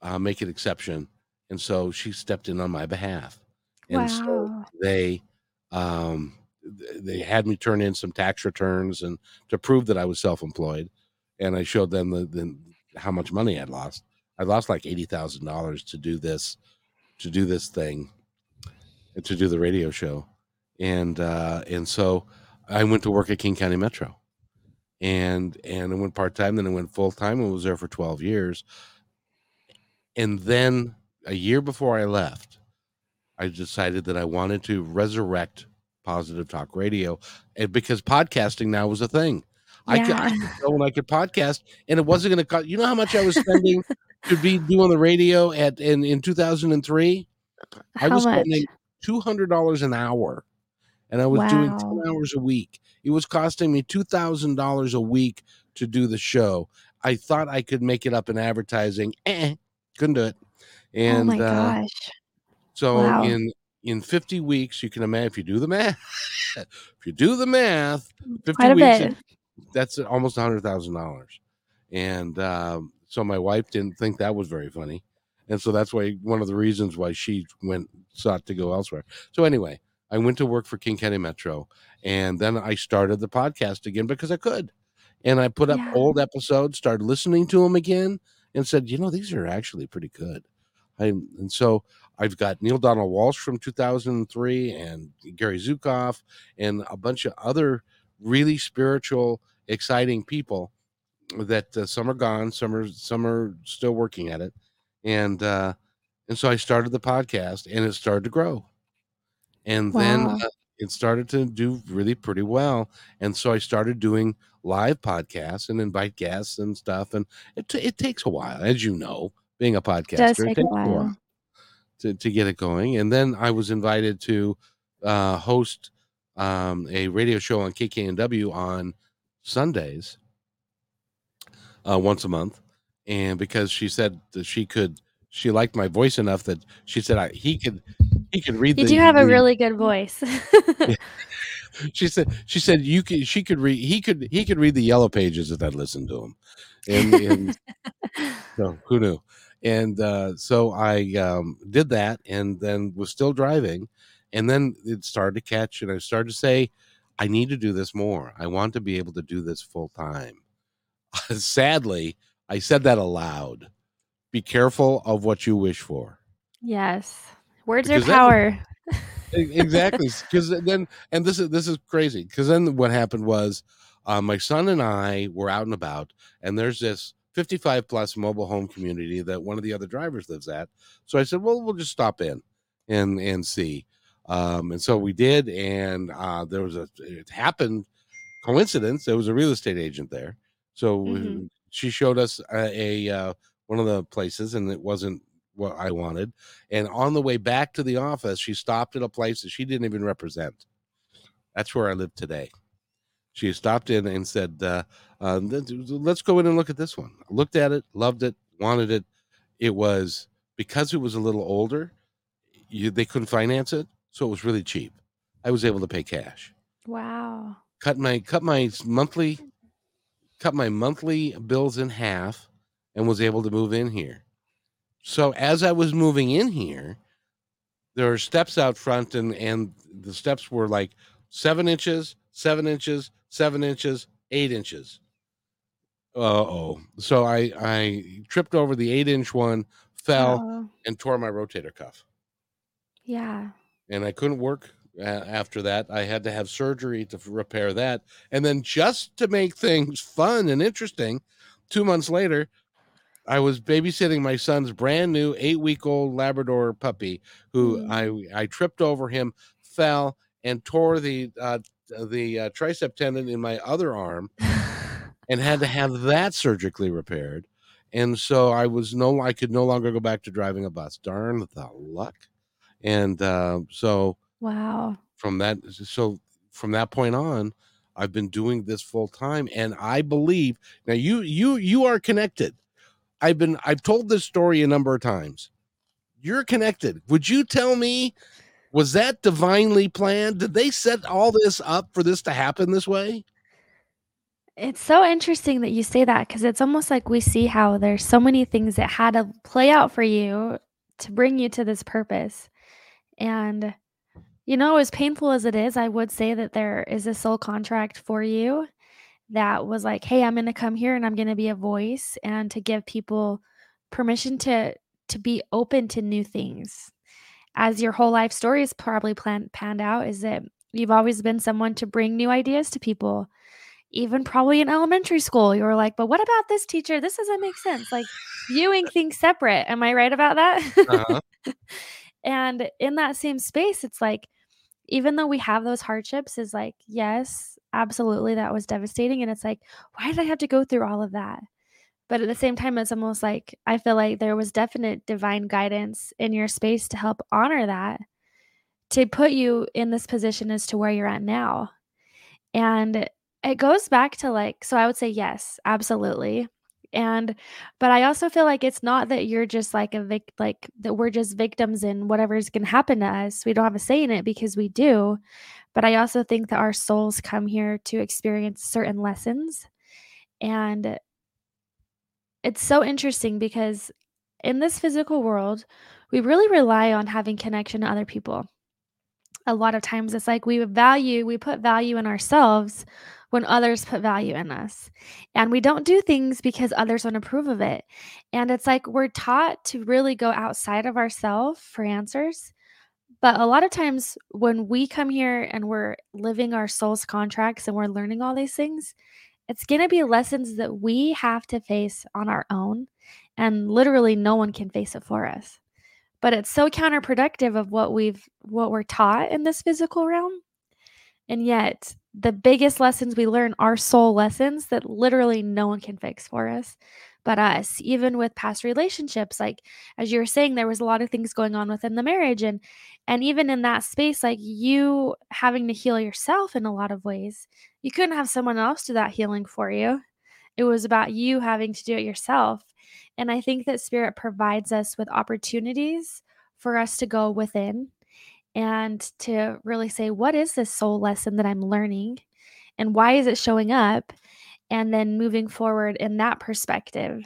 uh, make an exception? And so she stepped in on my behalf. And so they um, they had me turn in some tax returns and to prove that I was self-employed. And I showed them the, the how much money I'd lost. I lost like eighty thousand dollars to do this, to do this thing, and to do the radio show, and uh, and so I went to work at King County Metro, and and I went part time, then I went full time, and was there for twelve years, and then a year before I left, I decided that I wanted to resurrect Positive Talk Radio, because podcasting now was a thing. I could, I could go and I could podcast, and it wasn't going to cost. You know how much I was spending to be doing the radio at in in two thousand and three. I How was much? spending two hundred dollars an hour, and I was doing ten Wow. hours a week. It was costing me two thousand dollars a week to do the show. I thought I could make it up in advertising. Eh, couldn't do it. And Oh my uh, gosh. so Wow. in in fifty weeks, you can imagine if you do the math. if you do the math, fifty Quite a weeks. That's almost a hundred thousand dollars. And um, so my wife didn't think that was very funny, and so that's why one of the reasons why she went sought to go elsewhere. So anyway, I went to work for King County Metro, and then I started the podcast again because I could, and I put up Yeah. old episodes, started listening to them again, and said, you know, these are actually pretty good. I and so I've got Neale Donald Walsch from 2003 and Gary Zukav and a bunch of other really spiritual, exciting people that uh, some are gone, some are some are still working at it, and uh, and so I started the podcast, and it started to grow, and then uh, it started to do really pretty well, and so I started doing live podcasts and invite guests and stuff, and it t- it takes a while, as you know, being a podcaster, it take takes a while. while. to, to get it going. And then I was invited to uh, host um, a radio show on KKNW on Sundays uh, once a month. And because she said that she could, she liked my voice enough that she said I, he could, he could read You the, do have a the- really good voice. she said, she said you could, she could read, he could, he could read the yellow pages if I'd listen to him. And, and so who knew? And uh, so I um, did that, and then was still driving, and then it started to catch, and I started to say, I need to do this more. I want to be able to do this full time. Sadly, I said that aloud. Be careful of what you wish for. yes. Words Because are power. E- exactly because then and this is this is crazy because then what happened was uh, my son and i were out and about and there's this 55 plus mobile home community that one of the other drivers lives at so i said well we'll just stop in and and see um, and so we did and uh, there was a it happened coincidence there was a real estate agent there so Mhm. she showed us a, a uh, one of the places and it wasn't what i wanted and on the way back to the office, she stopped at a place that she didn't even represent. That's where I live today. She stopped in and said, uh, uh, "Let's go in and look at this one." I looked at it, loved it, wanted it. It was because it was a little older. You, they couldn't finance it, so it was really cheap. I was able to pay cash. Wow. Cut my cut my monthly cut my monthly bills in half and was able to move in here. So as I was moving in here, there are steps out front, and and the steps were like seven inches, seven inches, seven inches, eight inches. Uh oh. So I I tripped over the eight inch one, fell, Oh, and tore my rotator cuff. yeah. And I couldn't work uh, after that. I had to have surgery to repair that. And then just to make things fun and interesting, two months later, I was babysitting my son's brand new eight week old Labrador puppy who Mm. I I tripped over him, fell, and tore the uh, the uh, tricep tendon in my other arm and had to have that surgically repaired. And so I was no, I could no longer go back to driving a bus. Darn the luck! And uh, so wow. from that, so from that point on, I've been doing this full time, and I believe now you you you are connected. I've been I've told this story a number of times. You're connected. Would you tell me? Was that divinely planned? Did they set all this up for this to happen this way? It's so interesting that you say that because it's almost like we see how there's so many things that had to play out for you to bring you to this purpose. And, you know, as painful as it is, I would say that there is a soul contract for you that was like, hey, I'm going to come here and I'm going to be a voice and to give people permission to to be open to new things. As your whole life story is probably planned panned out, is that you've always been someone to bring new ideas to people even probably in elementary school, you were like, but what about this teacher? This doesn't make sense. Like viewing things separate. Am I right about that? Uh-huh. and in that same space, it's like, even though we have those hardships, is like, yes, absolutely, that was devastating. And it's like, why did I have to go through all of that? But at the same time, it's almost like I feel like there was definite divine guidance in your space to help honor that, to put you in this position as to where you're at now. And it goes back to like, so I would say yes, absolutely. And, but I also feel like it's not that you're just like a vic, like that we're just victims in whatever's going to happen to us. We don't have a say in it because we do. But I also think that our souls come here to experience certain lessons. And it's so interesting because in this physical world, we really rely on having connection to other people a lot of times it's like we value we put value in ourselves when others put value in us. And we don't do things because others don't approve of it. And it's like we're taught to really go outside of ourselves for answers. But a lot of times when we come here and we're living our soul's contracts and we're learning all these things it's going to be lessons that we have to face on our own. And literally no one can face it for us. But it's so counterproductive of what we've what we're taught in this physical realm. And yet the biggest lessons we learn are soul lessons that literally no one can fix for us. But us even with past relationships like as you were saying there was a lot of things going on within the marriage and and even in that space like you having to heal yourself in a lot of ways you couldn't have someone else do that healing for you. It was about you having to do it yourself. And I think that spirit provides us with opportunities for us to go within and to really say, what is this soul lesson that I'm learning? And why is it showing up? And then moving forward in that perspective.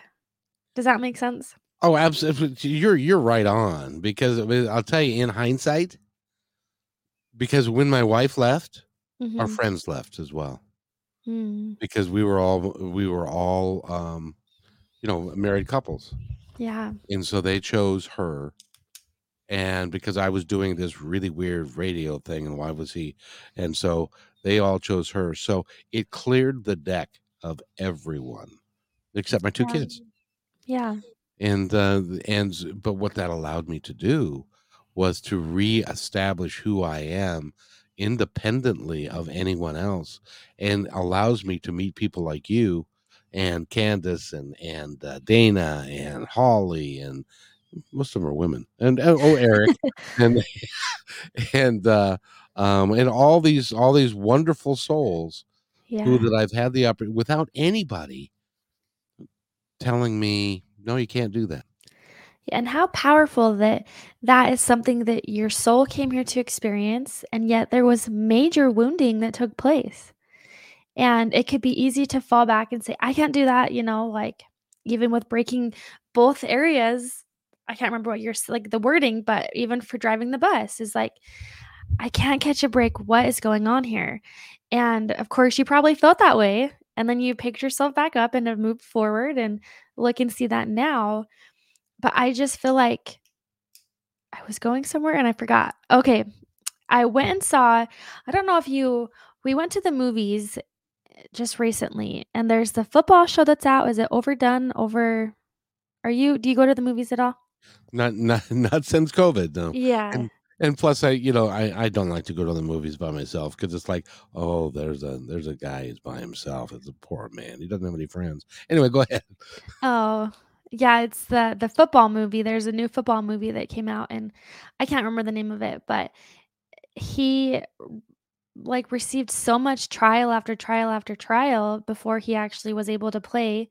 Does that make sense? Oh, absolutely. You're you're right on because I'll tell you in hindsight, because when my wife left, our Mhm. friends left as well Mm, because we were all we were all um, you know married couples, yeah. and so they chose her. And because I was doing this really weird radio thing, and why was he? And so they all chose her. So it cleared the deck of everyone except my two Yeah. kids. Yeah. and uh and but what that allowed me to do was to reestablish who i am independently of anyone else and allows me to meet people like you and candace and and uh, dana and holly and most of them are women and oh oh, eric and and uh um and all these all these wonderful souls Yeah. who that i've had the opportunity without anybody telling me no you can't do that And how powerful that that is something that your soul came here to experience, and yet there was major wounding that took place. And it could be easy to fall back and say, I can't do that, you know, like even with breaking both areas, I can't remember what you're like the wording, but even for driving the bus is like, I can't catch a break. What is going on here? And of course, you probably felt that way. And then you picked yourself back up and have moved forward and look and see that now. But I just feel like I was going somewhere and I forgot. Okay. I went and saw, I don't know if you, we went to the movies eh, just recently and there's the football show that's out. Is it overdone? Over, are you, do you go to the movies at all? Not not not since COVID, no. Yeah. And and plus I you know, I I don't like to go to the movies by myself because it's like, oh, there's a there's a guy who's by himself. It's a poor man. He doesn't have any friends. Anyway, go ahead. Oh, yeah, it's the the football movie. There's a new football movie that came out and I can't remember the name of it, but he like received so much trial after trial after trial before he actually was able to play,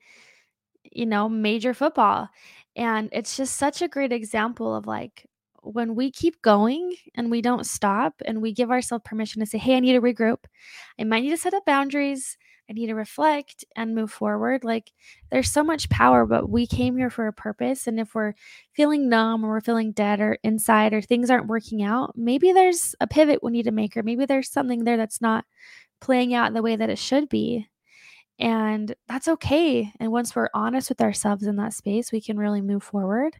you know, major football. And it's just such a great example of like when we keep going and we don't stop and we give ourselves permission to say, Hey, I need to regroup. I might need to set up boundaries. I need to reflect and move forward. Like there's so much power, but we came here for a purpose. And if we're feeling numb or we're feeling dead or inside or things aren't working out, maybe there's a pivot we need to make, or maybe there's something there that's not playing out the way that it should be. And that's okay. And once we're honest with ourselves in that space, we can really move forward.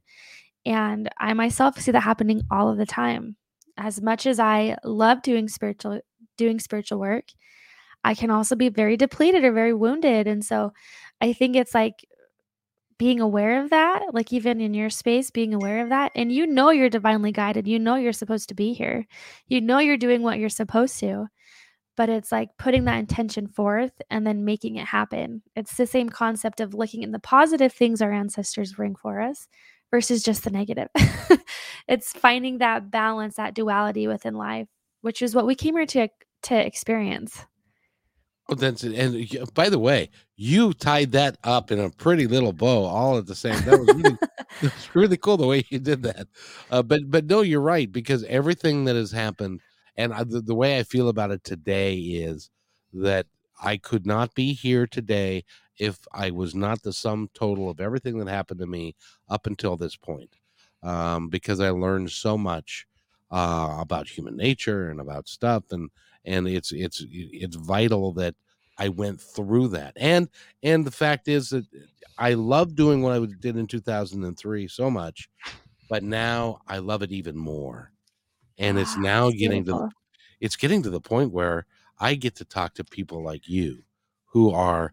And I myself see that happening all of the time. As much as I love doing spiritual doing spiritual work, I can also be very depleted or very wounded. And so I think it's like being aware of that, like even in your space, being aware of that. And you know you're divinely guided. You know you're supposed to be here. You know you're doing what you're supposed to but it's like putting that intention forth and then making it happen. It's the same concept of looking at the positive things our ancestors bring for us versus just the negative. it's finding that balance, that duality within life, which is what we came here to to experience. Oh, that's and by the way, you tied that up in a pretty little bow all at the same. That was really, that was really cool the way you did that. Uh, but but no, you're right because everything that has happened and I, the, the way I feel about it today is that I could not be here today if I was not the sum total of everything that happened to me up until this point, um, because I learned so much uh, about human nature and about stuff, and and it's it's it's vital that I went through that, and and the fact is that I love doing what I did in 2003 so much, but now I love it even more and it's ah, now getting to the, it's getting to the point where I get to talk to people like you who are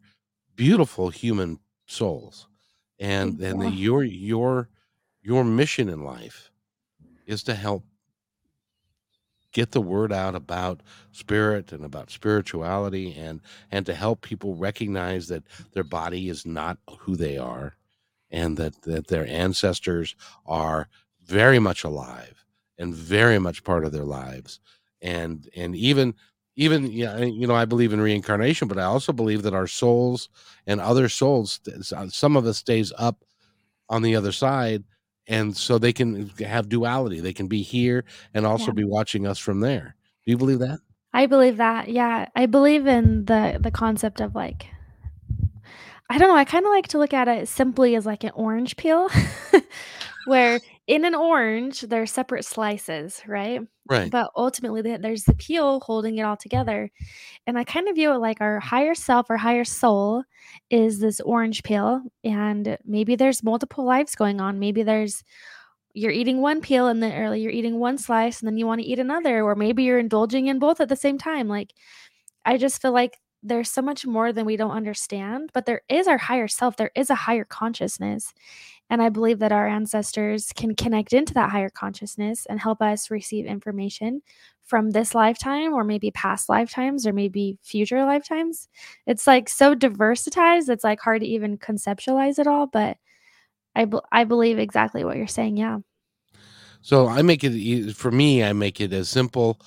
beautiful human souls and and the, your your your mission in life is to help get the word out about spirit and about spirituality and and to help people recognize that their body is not who they are and that that their ancestors are very much alive and very much part of their lives. And and even even yeah you know i believe in reincarnation but i also believe that our souls and other souls uh, some of us stays up on the other side and so they can have duality. They can be here and also yeah. be watching us from there. Do you believe that? I believe that yeah. I believe in the the concept of like i don't know i kind of like to look at it simply as like an orange peel where in an orange, there are separate slices, right? Right. But ultimately, there's the peel holding it all together. And I kind of view it like our higher self, our higher soul is this orange peel. And maybe there's multiple lives going on. Maybe there's you're eating one peel and then or you're eating one slice and then you want to eat another or maybe you're indulging in both at the same time like i just feel like there's so much more than we don't understand but there is our higher self there is a higher consciousness and I believe that our ancestors can connect into that higher consciousness and help us receive information from this lifetime or maybe past lifetimes or maybe future lifetimes. It's like so diversitized, it's like hard to even conceptualize it all, but I, I believe exactly what you're saying. Yeah. So I make it for me, I make it as simple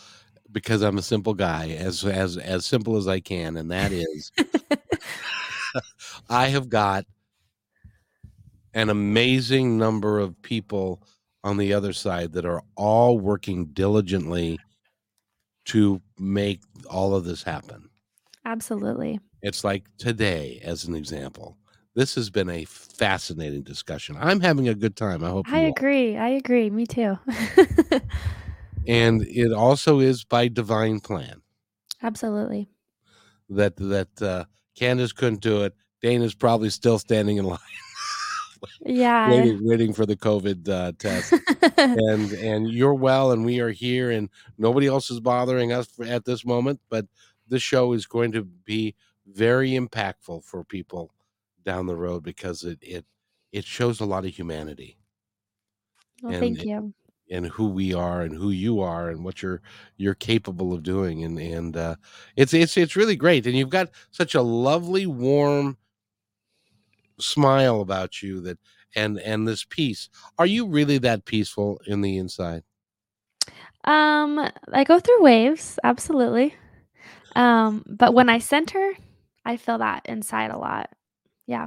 because I'm a simple guy, as as as simple as I can, and that is I have got an amazing number of people on the other side that are all working diligently to make all of this happen. Absolutely. It's like today, as an example, this has been a fascinating discussion. I'm having a good time. I hope I you are. agree. I agree. Me too. And it also is by divine plan Absolutely. that that uh, Candace couldn't do it. Dana's probably still standing in line, Yeah. waiting, waiting for the COVID uh, test. and and you're well, and we are here, and nobody else is bothering us for, at this moment. But this show is going to be very impactful for people down the road because it it it shows a lot of humanity well, and thank you. and who we are and who you are and what you're you're capable of doing and and uh it's it's it's really great and you've got such a lovely warm smile about you that and and this peace are you really that peaceful in the inside Um, I go through waves, absolutely. Um, but when I center, I feel that inside a lot. Yeah.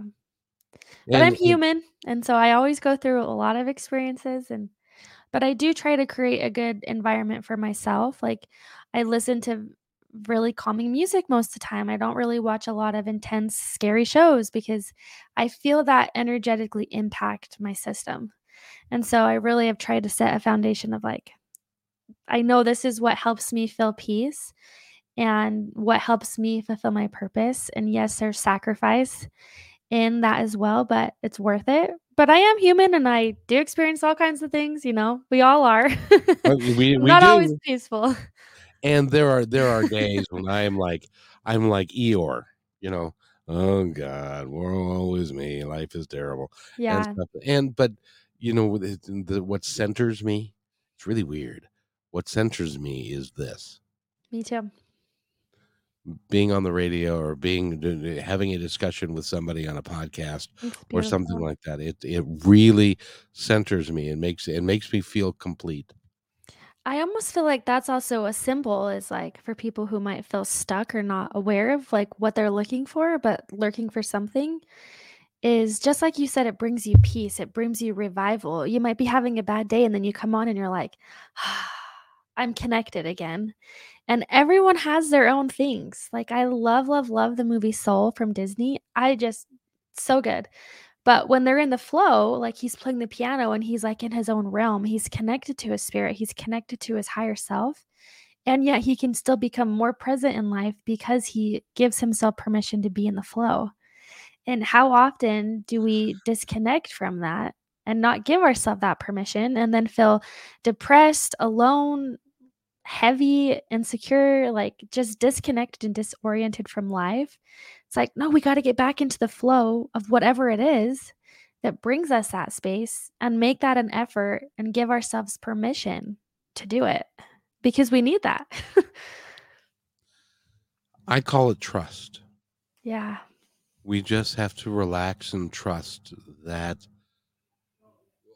But I'm and, and human, and so I always go through a lot of experiences and but I do try to create a good environment for myself. Like I listen to really calming music most of the time. I don't really watch a lot of intense scary shows because I feel that energetically impact my system. And so I really have tried to set a foundation of like I know this is what helps me feel peace and what helps me fulfill my purpose. And yes, there's sacrifice in that as well, but it's worth it. But I am human and I do experience all kinds of things, you know. We all are. uh, we I'm we not always peaceful. And there are there are days when i am like i'm like eeyore you know oh god woe is me life is terrible and Yeah, stuff and but you know the, what centers me it's really weird. What centers me is this. Me too. being on the radio or being having a discussion with somebody on a podcast or something like that it it really centers me and makes it makes me feel complete I almost feel like that's also a symbol is like for people who might feel stuck or not aware of like what they're looking for, but lurking for something is just like you said, it brings you peace, it brings you revival. You might be having a bad day and then you come on and you're like, I'm connected again. And everyone has their own things. Like I love, love, love the movie Soul from Disney. I just so good. But when they're in the flow, like he's playing the piano and he's like in his own realm, he's connected to his spirit, he's connected to his higher self. And yet he can still become more present in life because he gives himself permission to be in the flow. And how often do we disconnect from that and not give ourselves that permission and then feel depressed, alone, heavy, insecure, like just disconnected and disoriented from life? It's like, no, we got to get back into the flow of whatever it is that brings us that space and make that an effort and give ourselves permission to do it because we need that. i call it trust yeah. we just have to relax and trust that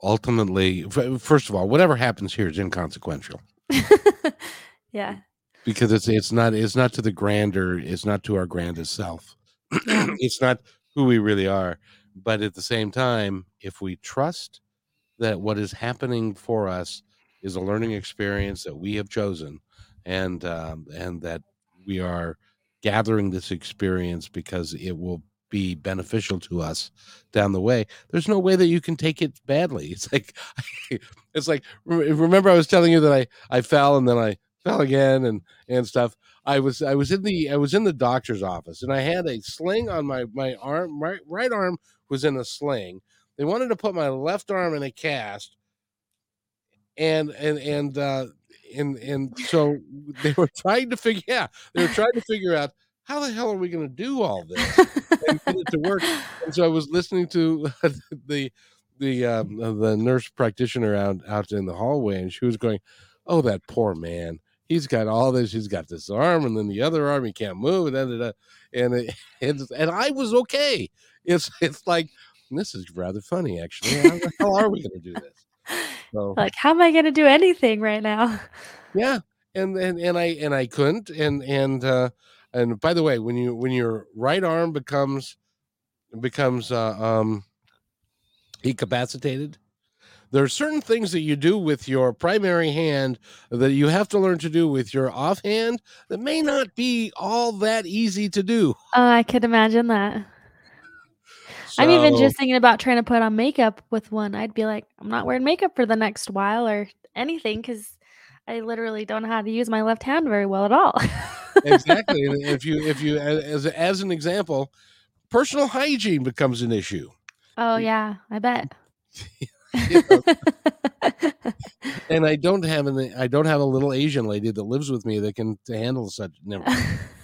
ultimately first of all whatever happens here is inconsequential yeah. because it's it's not it's not to the grander it's not to our grandest self. It's not who we really are. But at the same time if we trust that what is happening for us is a learning experience that we have chosen and um, and that we are gathering this experience because it will be beneficial to us down the way there's no way that you can take it badly. It's like it's like remember i was telling you that i i fell and then i fell again and and stuff. I was i was in the i was in the doctor's office and i had a sling on my my arm right right arm was in a sling. They wanted to put my left arm in a cast and and and uh and and so they were trying to figure yeah they were trying to figure out how the hell are we going to do all this and get it to work? And so i was listening to the the um, the nurse practitioner out out in the hallway and she was going oh that poor man. He's got all this he's got this arm and then the other arm he can't move and da, da, da. and it, and, and i was okay. It's it's like this is rather funny actually. How the hell are we going to do this? So like, how am I going to do anything right now? yeah. And and and i and i couldn't and and uh and by the way when you when your right arm becomes becomes uh, um incapacitated there are certain things that you do with your primary hand that you have to learn to do with your offhand that may not be all that easy to do Oh, I could imagine that. I'm even just thinking about trying to put on makeup with one. I'd be like, I'm not wearing makeup for the next while or anything because I literally don't know how to use my left hand very well at all. exactly. If you if you as as an example, personal hygiene becomes an issue. Oh yeah, I bet. You know, and I don't have an I don't have a little Asian lady that lives with me that can to handle such never.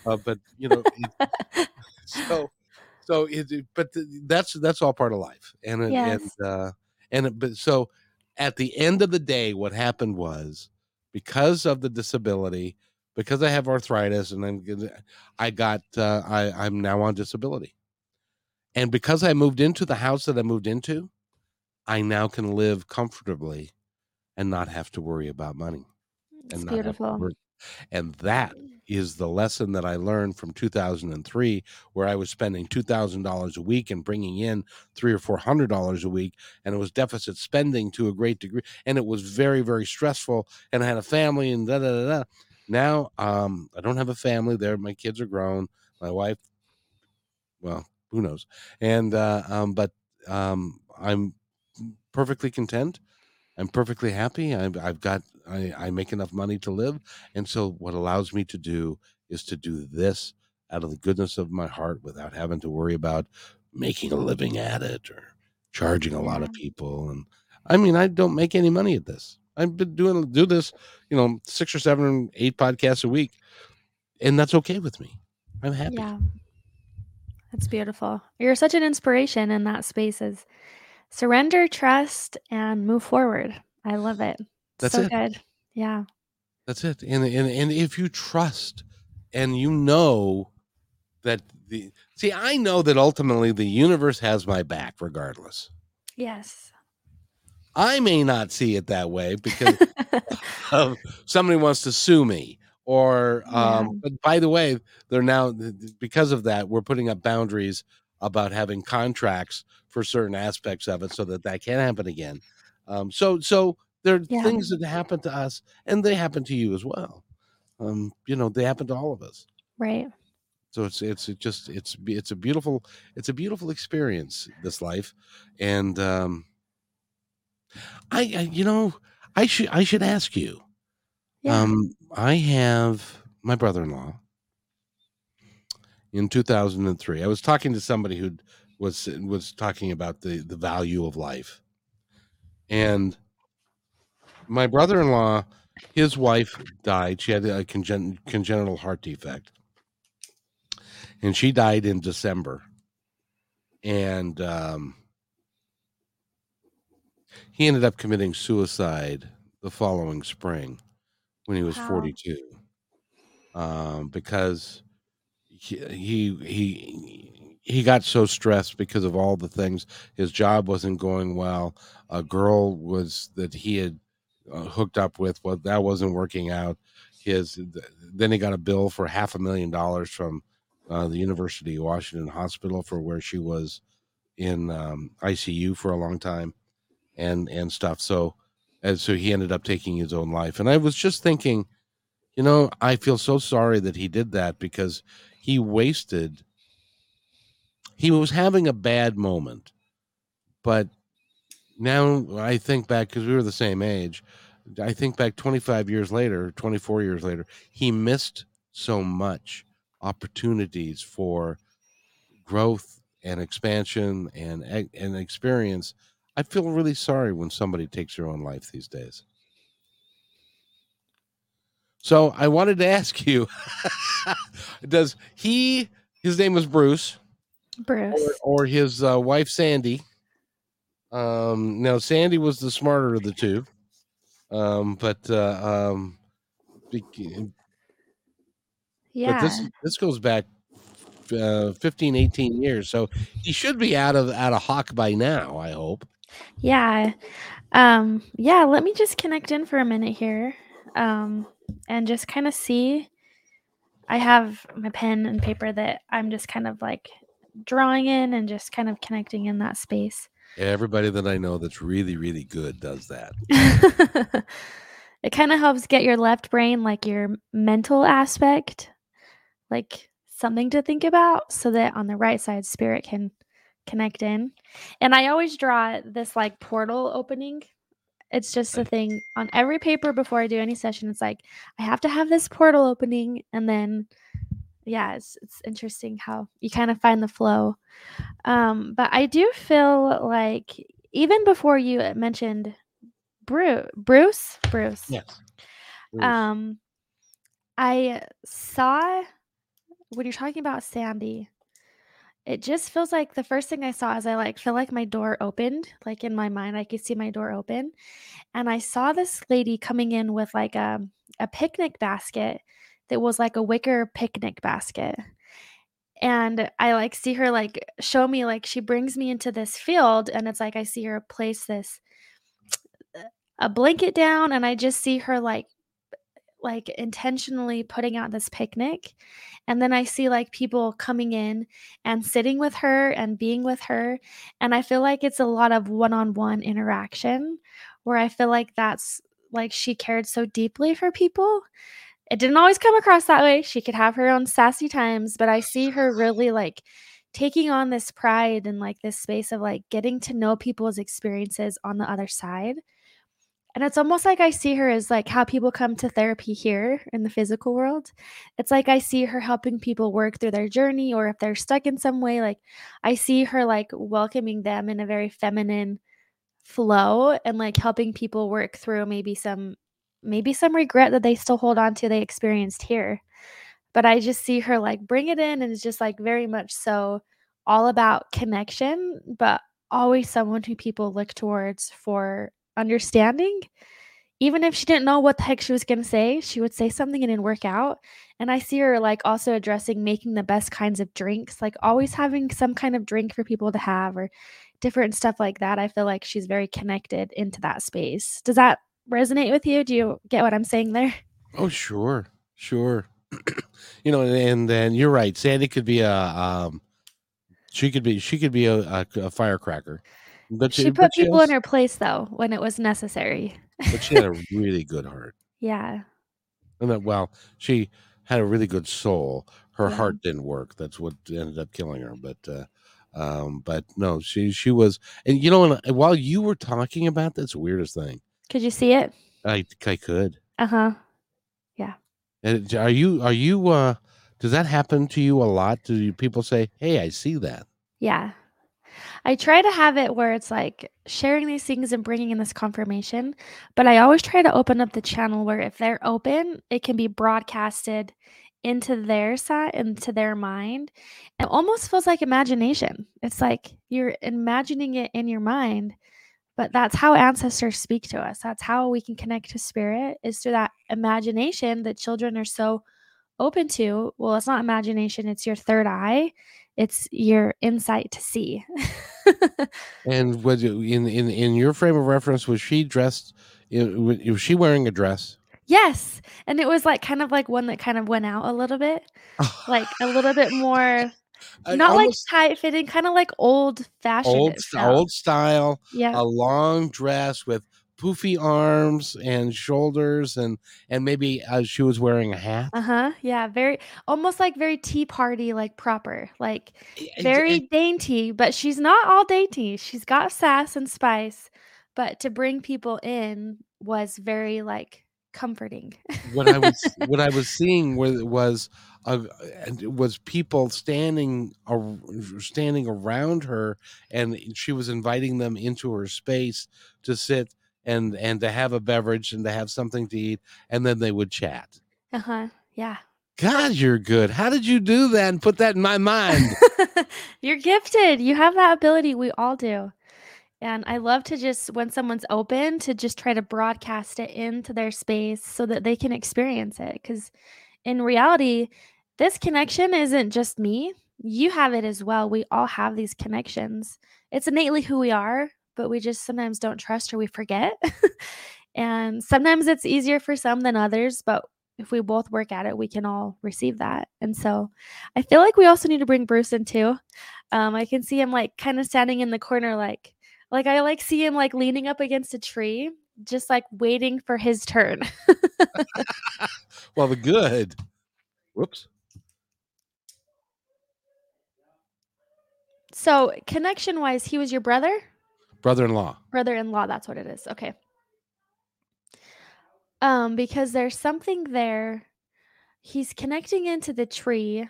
Uh, but you know, it, so so it- but that's that's all part of life, and it, Yes. and uh, and it, but so at the end of the day, what happened was because of the disability, because I have arthritis, and I'm I got uh, I I'm now on disability, and because I moved into the house that I moved into, I now can live comfortably and not have to worry about money it's and not beautiful. And that is the lesson that I learned from 2003, where I was spending two thousand dollars a week and bringing in three or four hundred dollars a week, and it was deficit spending to a great degree, and it was very very stressful. And I had a family, and da da da. da. Now, um, I don't have a family. There, my kids are grown. My wife, well, who knows? And uh, um, but um, I'm perfectly content. I'm perfectly happy. I've, I've got, I, I make enough money to live. And so what allows me to do is to do this out of the goodness of my heart without having to worry about making a living at it or charging a lot of people. And I mean, I don't make any money at this. I've been doing, do this, you know, six or seven, eight podcasts a week. And that's okay with me. I'm happy. Yeah. That's beautiful. You're such an inspiration in that space is surrender, trust, and move forward. I love it. That's so it. good. Yeah. That's it. And and and if you trust and you know that the see, I know that ultimately the universe has my back regardless. Yes. I may not see it that way because somebody wants to sue me or um Yeah. but by the way, they're now because of that we're putting up boundaries about having contracts for certain aspects of it so that that can't happen again. Um so so there are Yeah. things that happen to us and they happen to you as well. Um you know, they happen to all of us. right. So it's it's it just it's it's a beautiful it's a beautiful experience this life, and um, I, I you know I should I should ask you. Yeah. Um, I have my brother-in-law in 2003. I was talking to somebody who was was talking about the the value of life, and my brother-in-law, his wife died. She had a congen- congenital heart defect and she died in December. And um, he ended up committing suicide the following spring when he was Wow. 42 um, because he, he he he got so stressed because of all the things. His job wasn't going well. A girl was that he had uh, hooked up with well that wasn't working out. His then he got a bill for half a million dollars from uh, the University of Washington Hospital for where she was in um, ICU for a long time and and stuff. So and so he ended up taking his own life. And I was just thinking, you know, I feel so sorry that he did that because he wasted. He was having a bad moment, but now I think back because we were the same age. I think back 25 years later, 24 years later, he missed so much opportunities for growth and expansion and and experience. I feel really sorry when somebody takes their own life these days. So I wanted to ask you: Does he? His name was Bruce, Bruce. or, or his uh, wife Sandy. Um, now Sandy was the smarter of the two, um, but uh, um, yeah. but this this goes back uh, 15 18 years so he should be out of out of hock by now i hope Yeah. Um yeah, let me just connect in for a minute here. Um and just kind of see I have my pen and paper that I'm just kind of like drawing in and just kind of connecting in that space. everybody that i know that's really really good does that it kind of helps get your left brain like your mental aspect like something to think about so that on the right side spirit can connect in. And I always draw this like portal opening. It's just a thing on every paper before I do any session. It's like I have to have this portal opening and then yeah, it's it's interesting how you kind of find the flow. Um, but I do feel like even before you mentioned Bruce, Bruce, Bruce. Yes. Bruce. Um, I saw when you're talking about Sandy. It just feels like the first thing I saw is I like feel like my door opened, like in my mind I could see my door open, and I saw this lady coming in with like a a picnic basket that was like a wicker picnic basket. And I like see her like show me like she brings me into this field and it's like I see her place this uh, a blanket down and I just see her like like intentionally putting out this picnic and then I see like people coming in and sitting with her and being with her and I feel like it's a lot of one-on-one interaction where I feel like that's like she cared so deeply for people it didn't always come across that way. She could have her own sassy times, but I see her really like taking on this pride and like this space of like getting to know people's experiences on the other side. And it's almost like I see her as like how people come to therapy here in the physical world. It's like I see her helping people work through their journey or if they're stuck in some way, like I see her like welcoming them in a very feminine flow and like helping people work through maybe some maybe some regret that they still hold on to they experienced here. But I just see her like bring it in and it's just like very much so all about connection, but always someone who people look towards for understanding. Even if she didn't know what the heck she was going to say, she would say something and then work out. And I see her like also addressing making the best kinds of drinks, like always having some kind of drink for people to have or different stuff like that. I feel like she's very connected into that space. Does that resonate with you? Do you get what I'm saying there? Oh, sure, sure. you know, and, and then you're right. Sandy could be a, um, she could be, she could be a, a, a firecracker. But she, she put but people she has, in her place though when it was necessary. but she had a really good heart. Yeah. And that, well, she had a really good soul. Her yeah. heart didn't work. That's what ended up killing her. But, uh, um, but no, she she was, and you know, while you were talking about this weirdest thing, could you see it? I I could. Uh huh. Yeah. And are you are you uh does that happen to you a lot? Do you, people say, "Hey, I see that"? Yeah. I try to have it where it's like sharing these things and bringing in this confirmation, but I always try to open up the channel where if they're open, it can be broadcasted into their side, into their mind. It almost feels like imagination. It's like you're imagining it in your mind but that's how ancestors speak to us that's how we can connect to spirit is through that imagination that children are so open to well it's not imagination it's your third eye it's your insight to see and was in in in your frame of reference was she dressed was she wearing a dress yes and it was like kind of like one that kind of went out a little bit like a little bit more not almost, like tight fitting, kind of like old fashioned. Old, old style. Yeah. A long dress with poofy arms and shoulders and and maybe uh, she was wearing a hat. Uh-huh yeah very almost like very tea party like proper like very it, it, dainty but she's not all dainty. She's got sass and spice but to bring people in was very like comforting. What i was what i was seeing was was uh, was people standing uh, standing around her and she was inviting them into her space to sit and and to have a beverage and to have something to eat and then they would chat. Uh-huh yeah. God you're good. How did you do that and put that in my mind? You're gifted. You have that ability. We all do. And i love to just when someone's open to just try to broadcast it into their space so that they can experience it. Because in reality this connection isn't just me. You have it as well. We all have these connections. It's innately who we are, but we just sometimes don't trust or we forget. and sometimes it's easier for some than others, but if we both work at it, we can all receive that. And so I feel like we also need to bring Bruce in too. Um, I can see him like kind of standing in the corner, like, like I like see him like leaning up against a tree, just like waiting for his turn. well, the good. Whoops. So, connection wise, he was your brother? Brother in law. Brother in law, that's what it is. Okay. Um, because there's something there. He's connecting into the tree.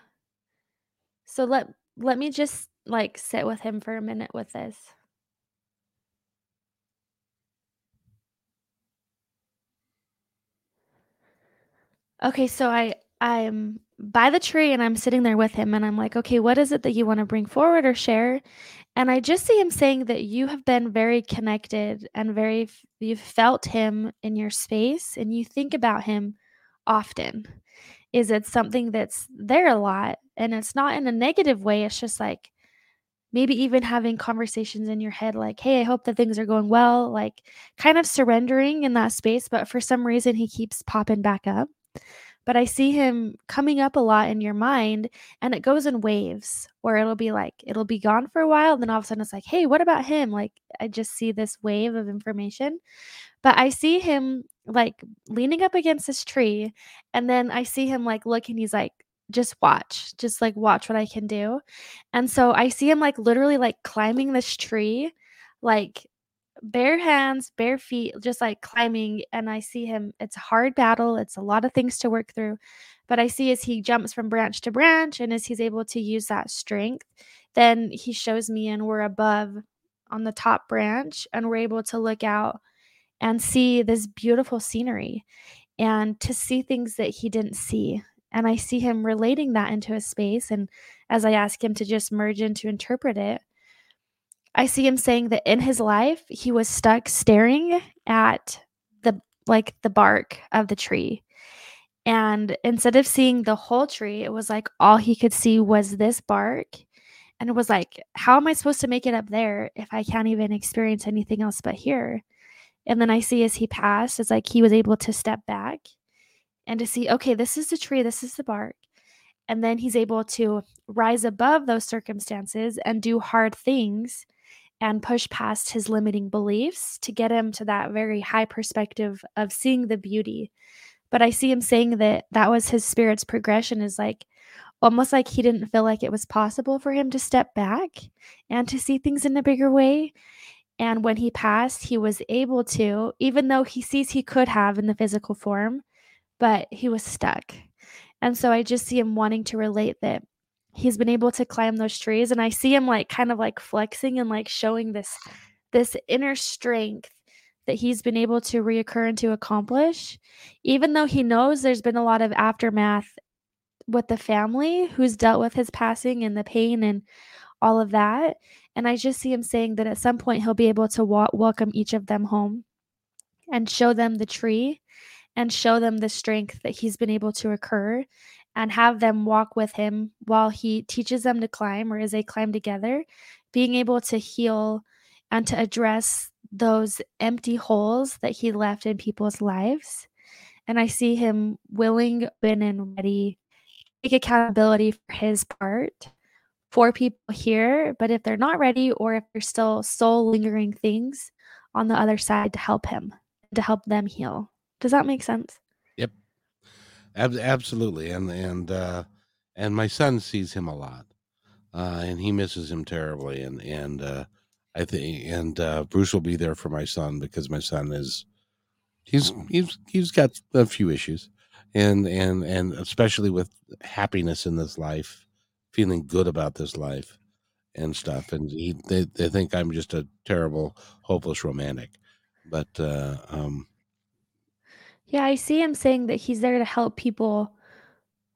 So let let me just like sit with him for a minute with this. Okay, so I I'm by the tree and I'm sitting there with him and I'm like, "Okay, what is it that you want to bring forward or share?" And I just see him saying that you have been very connected and very you've felt him in your space and you think about him often. Is it something that's there a lot and it's not in a negative way, it's just like maybe even having conversations in your head like, "Hey, I hope that things are going well," like kind of surrendering in that space, but for some reason he keeps popping back up but I see him coming up a lot in your mind and it goes in waves where it'll be like it'll be gone for a while and then all of a sudden it's like hey what about him? Like I just see this wave of information but I see him like leaning up against this tree and then I see him like looking he's like just watch just like watch what I can do. And so I see him like literally like climbing this tree like bare hands, bare feet, just like climbing. And I see him, it's a hard battle. It's a lot of things to work through. But I see as he jumps from branch to branch and as he's able to use that strength, then he shows me and we're above on the top branch and we're able to look out and see this beautiful scenery and to see things that he didn't see. And I see him relating that into a space. And as I ask him to just merge in to interpret it, I see him saying that in his life, he was stuck staring at the like the bark of the tree. And instead of seeing the whole tree, it was like all he could see was this bark. And it was like, how am I supposed to make it up there if I can't even experience anything else but here? And then I see as he passed, it's like he was able to step back and to see, okay, this is the tree, this is the bark. And then he's able to rise above those circumstances and do hard things and push past his limiting beliefs to get him to that very high perspective of seeing the beauty. But I see him saying that that was his spirit's progression is like almost like he didn't feel like it was possible for him to step back and to see things in a bigger way. And when he passed, he was able to, even though he sees he could have in the physical form, but he was stuck. And so I just see him wanting to relate that he's been able to climb those trees and I see him like kind of like flexing and like showing this this inner strength that he's been able to reoccur and to accomplish. Even though he knows there's been a lot of aftermath with the family who's dealt with his passing and the pain and all of that and I just see him saying that at some point he'll be able to wa- welcome each of them home and show them the tree and show them the strength that he's been able to occur and have them walk with him while he teaches them to climb or as they climb together, being able to heal and to address those empty holes that he left in people's lives. And I see him willing, been and ready take accountability for his part for people here. But if they're not ready or if there's still soul lingering things on the other side to help him, to help them heal. Does that make sense? Ab- absolutely, and and uh, and my son sees him a lot, uh, and he misses him terribly. And and uh, I think and uh, Bruce will be there for my son because my son is he's he's he's got a few issues, and and and especially with happiness in this life, feeling good about this life and stuff. And he they, they think I'm just a terrible, hopeless romantic, but uh, um, yeah, I see him saying that he's there to help people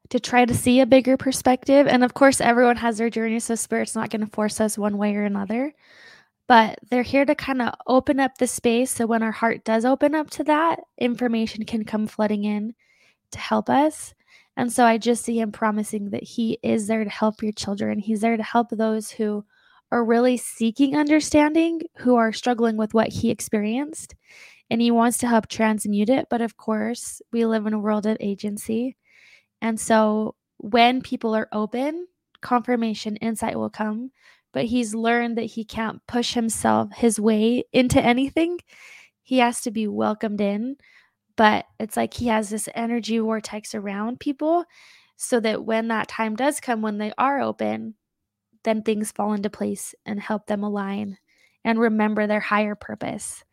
to try to see a bigger perspective. And of course, everyone has their journey, so Spirit's not going to force us one way or another. But they're here to kind of open up the space so when our heart does open up to that, information can come flooding in to help us. And so I just see him promising that he is there to help your children. He's there to help those who are really seeking understanding, who are struggling with what he experienced and he wants to help transmute it. But of course, we live in a world of agency. And so when people are open, confirmation, insight will come. But he's learned that he can't push himself his way into anything. He has to be welcomed in. But it's like he has this energy vortex around people so that when that time does come, when they are open, then things fall into place and help them align and remember their higher purpose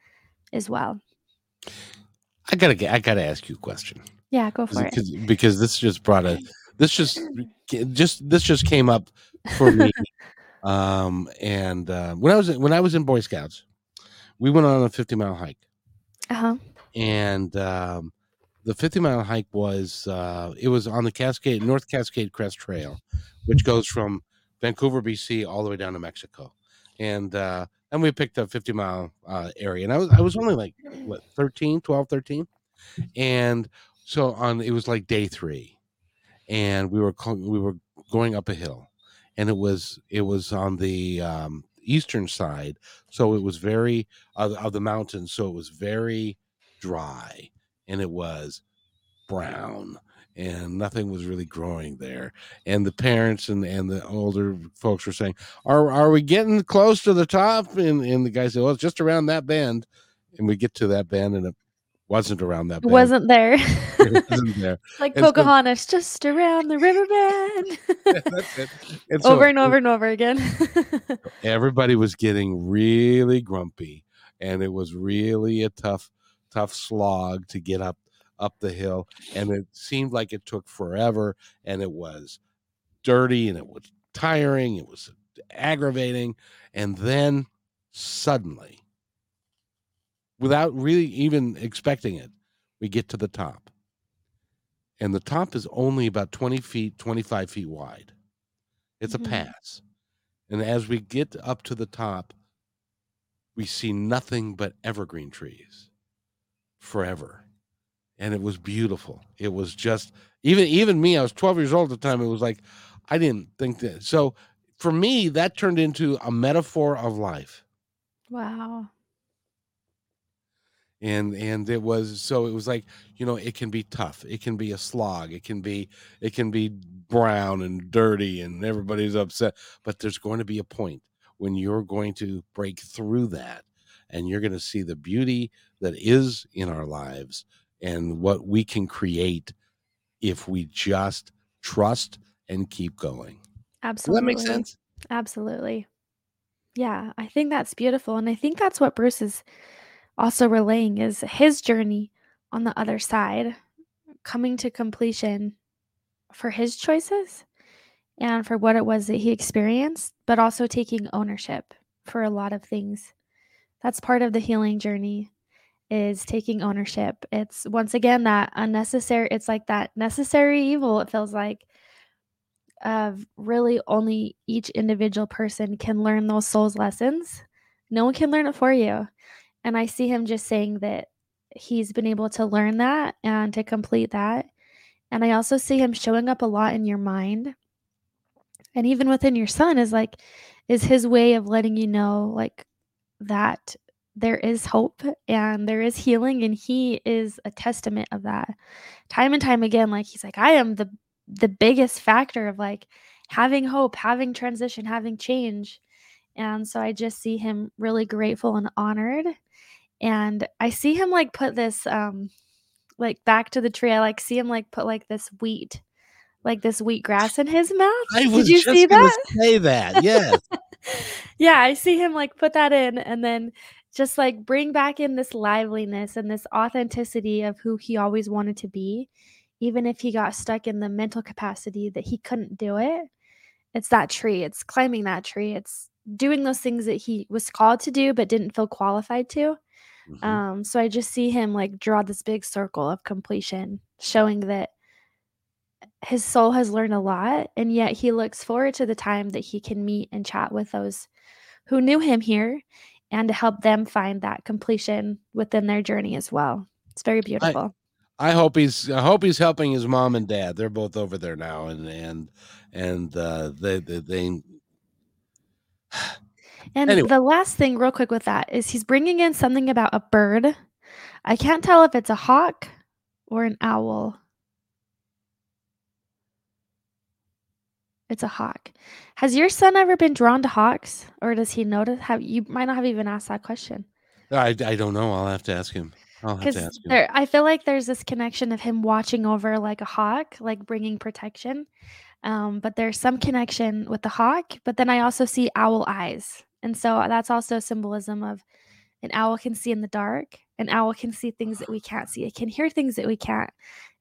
as well. I gotta get. I gotta ask you a question. Yeah, go for because, it. Because this just brought a. This just just this just came up for me. um, and uh, when I was when I was in Boy Scouts, we went on a fifty mile hike. Uh huh. And um, the 50 mile hike was uh, it was on the Cascade North Cascade Crest Trail, which goes from Vancouver, BC, all the way down to Mexico, and uh, and we picked a 50 mile uh, area, and I was I was only like what 13, 12, 13, and so on it was like day three, and we were we were going up a hill, and it was it was on the um, eastern side, so it was very of, of the mountains, so it was very dry and it was brown and nothing was really growing there. And the parents and, and the older folks were saying, Are are we getting close to the top? And and the guy said, Well, it's just around that bend. And we get to that bend and it wasn't around that bend. Wasn't there. it wasn't there. like and Pocahontas, so, just around the river bend. that's it. And so, over and over and over again. everybody was getting really grumpy. And it was really a tough tough slog to get up up the hill and it seemed like it took forever and it was dirty and it was tiring it was aggravating and then suddenly without really even expecting it we get to the top. And the top is only about 20 feet 25 feet wide. It's mm-hmm. a pass. And as we get up to the top we see nothing but evergreen trees forever and it was beautiful. It was just even even me i was 12 years old at the time it was like i didn't think that so for me that turned into a metaphor of life. Wow. And and it was so it was like you know it can be tough it can be a slog it can be it can be brown and dirty and everybody's upset but there's going to be a point when you're going to break through that and you're going to see the beauty that is in our lives and what we can create if we just trust and keep going. Absolutely. Does that make sense? Absolutely. Yeah, I think that's beautiful. And I think that's what Bruce is also relaying is his journey on the other side, coming to completion for his choices and for what it was that he experienced, but also taking ownership for a lot of things that's part of the healing journey is taking ownership. It's once again that unnecessary, it's like that necessary evil, it feels like, of really only each individual person can learn those souls lessons. No one can learn it for you. And I see him just saying that he's been able to learn that and to complete that. And I also see him showing up a lot in your mind. And even within your son is like, is his way of letting you know, like, that there is hope and there is healing and he is a testament of that. Time and time again like he's like i am the the biggest factor of like having hope having transition having change. And so i just see him really grateful and honored. And i see him like put this um like back to the tree. I like see him like put like this wheat like this wheat grass in his mouth. I was Did you see that? say that yes. Yeah, I see him like put that in and then just like bring back in this liveliness and this authenticity of who he always wanted to be, even if he got stuck in the mental capacity that he couldn't do it. It's that tree, it's climbing that tree, it's doing those things that he was called to do but didn't feel qualified to. Mm-hmm. Um, so I just see him like draw this big circle of completion, showing that his soul has learned a lot and yet he looks forward to the time that he can meet and chat with those who knew him here and to help them find that completion within their journey as well. It's very beautiful. I, I hope he's i hope he's helping his mom and dad. They're both over there now and and and uh they they, they... and anyway. the last thing real quick with that is he's bringing in something about a bird. I can't tell if it's a hawk or an owl It's a hawk. Has your son ever been drawn to hawks, or does he notice? Have you might not have even asked that question? I, I don't know. I'll have to ask him. I'll have to ask him. There, I feel like there's this connection of him watching over like a hawk, like bringing protection. Um, but there's some connection with the hawk, but then I also see owl eyes. And so that's also symbolism of an owl can see in the dark, an owl can see things that we can't see, it can hear things that we can't.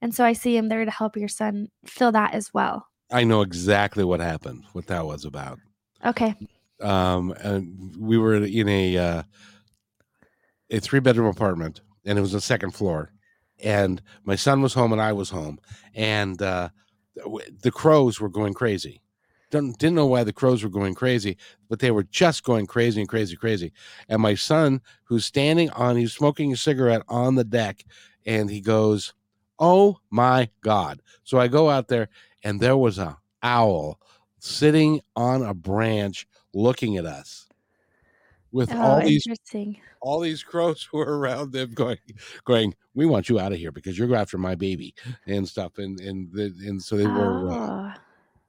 And so I see him there to help your son feel that as well. I know exactly what happened, what that was about. Okay. Um, and we were in a uh, a three bedroom apartment, and it was a second floor. And my son was home, and I was home, and uh, the crows were going crazy. Didn't, didn't know why the crows were going crazy, but they were just going crazy and crazy, crazy. And my son, who's standing on, he's smoking a cigarette on the deck, and he goes, "Oh my god!" So I go out there, and there was a owl sitting on a branch looking at us with Oh, all these all these crows who were around them going going we want you out of here because you're after my baby and stuff and and the, and so they were uh, Oh.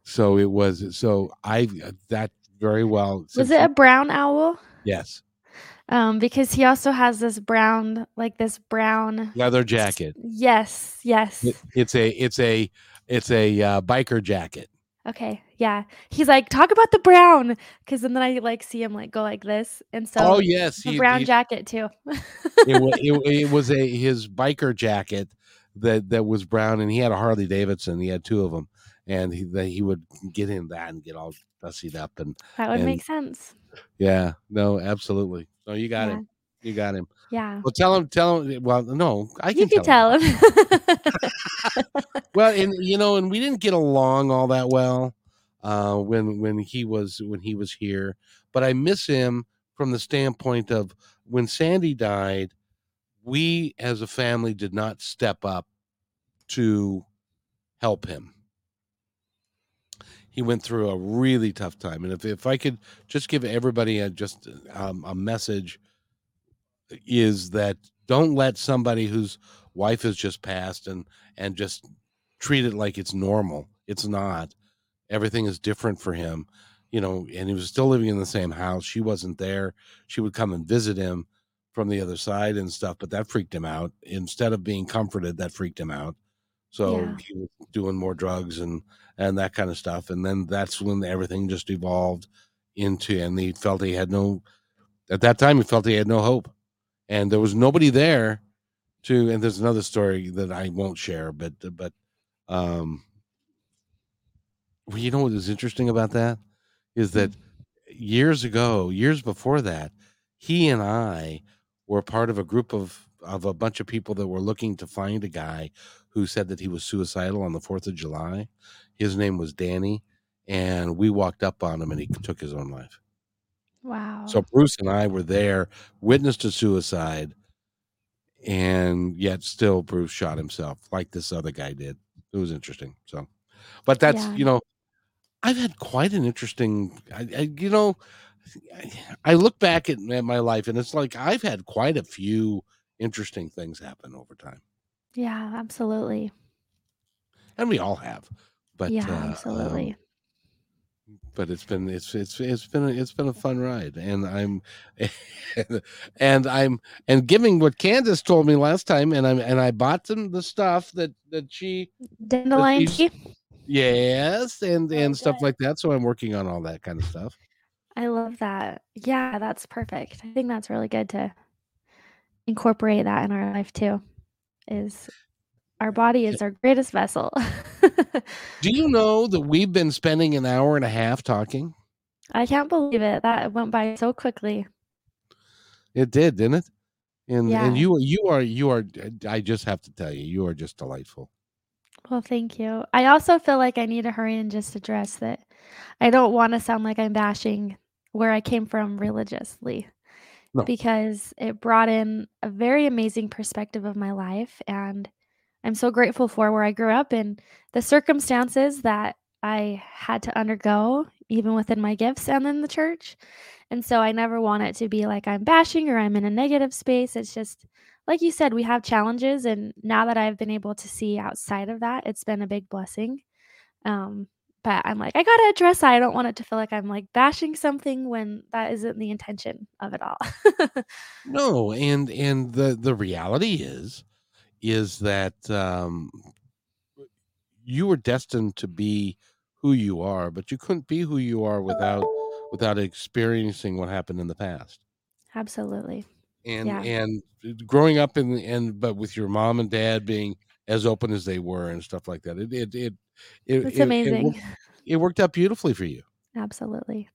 so it was so i that very well Was it a brown owl? yes Um, because he also has this brown, like this brown. leather jacket Yes, yes. It- it's a it's a it's a uh, biker jacket Okay, yeah. He's like, talk about the brown, because then I like see him like go like this, and so oh yes the he, brown he- jacket too. it, was, it, it was a his biker jacket that that was brown and he had a harley davidson he had two of them and he that he would get in that and get all dussied up and that would and- make sense. Yeah, no, absolutely. No, you got Yeah. him. You got him. Yeah, Well, tell him. Tell him. Well, no, I can. you can can tell. him. tell him. Well, and you know, and we didn't get along all that well uh, when when he was when he was here. But I miss him from the standpoint of when Sandy died. We, as a family, did not step up to help him. He went through a really tough time, and if if I could just give everybody a just um, a message, is that don't let somebody whose wife has just passed and and just treat it like it's normal. It's not. Everything is different for him, you know. And he was still living in the same house. She wasn't there. She would come and visit him from the other side and stuff, but that freaked him out. Instead of being comforted, that freaked him out. So Yeah. he was doing more drugs and and that kind of stuff. And then that's when everything just evolved into, and he felt he had no. At that time, he felt he had no hope, and there was nobody there to. And there's another story that I won't share, but but um, well, you know what is interesting about that is that years ago, years before that, he and I were part of a group of of a bunch of people that were looking to find a guy who said that he was suicidal on the 4th of July. His name was Danny and we walked up on him and he took his own life. wow. So Bruce and I were there, witness to suicide, and yet still Bruce shot himself like this other guy did. It was interesting. So, but that's Yeah. you know, I've had quite an interesting. I, I you know, I, I look back at, at my life and it's like I've had quite a few interesting things happen over time, yeah, absolutely. and we all have. But yeah, uh, um, absolutely. but it's been it's it's it's been a, it's been a fun ride and i'm and i'm and giving what candace told me last time and i'm and i bought them the stuff that that she Dandelion tea. yes and Oh, and stuff like that so i'm working on all that kind of stuff I love that. Yeah, that's perfect. I think that's really good to incorporate that in our life too. Is our body is our greatest vessel. do you know that we've been spending an hour and a half talking I can't believe it. That went by so quickly. it did didn't it and Yeah. and you you are you are i just have to tell you you are just delightful Well, thank you. I also feel like I need to hurry and just address that. I don't want to sound like I'm bashing where I came from religiously No. because it brought in a very amazing perspective of my life. And I'm so grateful for where I grew up and the circumstances that I had to undergo, even within my gifts and in the church. And so I never want it to be like I'm bashing or I'm in a negative space. It's just, like you said, we have challenges. And now that I've been able to see outside of that, it's been a big blessing. Um, but I'm like, I got to address that. I don't want it to feel like I'm like bashing something when that isn't the intention of it all. No, and and the the reality is is that um you were destined to be who you are, but you couldn't be who you are without without experiencing what happened in the past. Absolutely. And Yeah. and growing up in and but with your mom and dad being as open as they were and stuff like that. It it it it, It's it, it, amazing. worked, it worked out beautifully for you. Absolutely.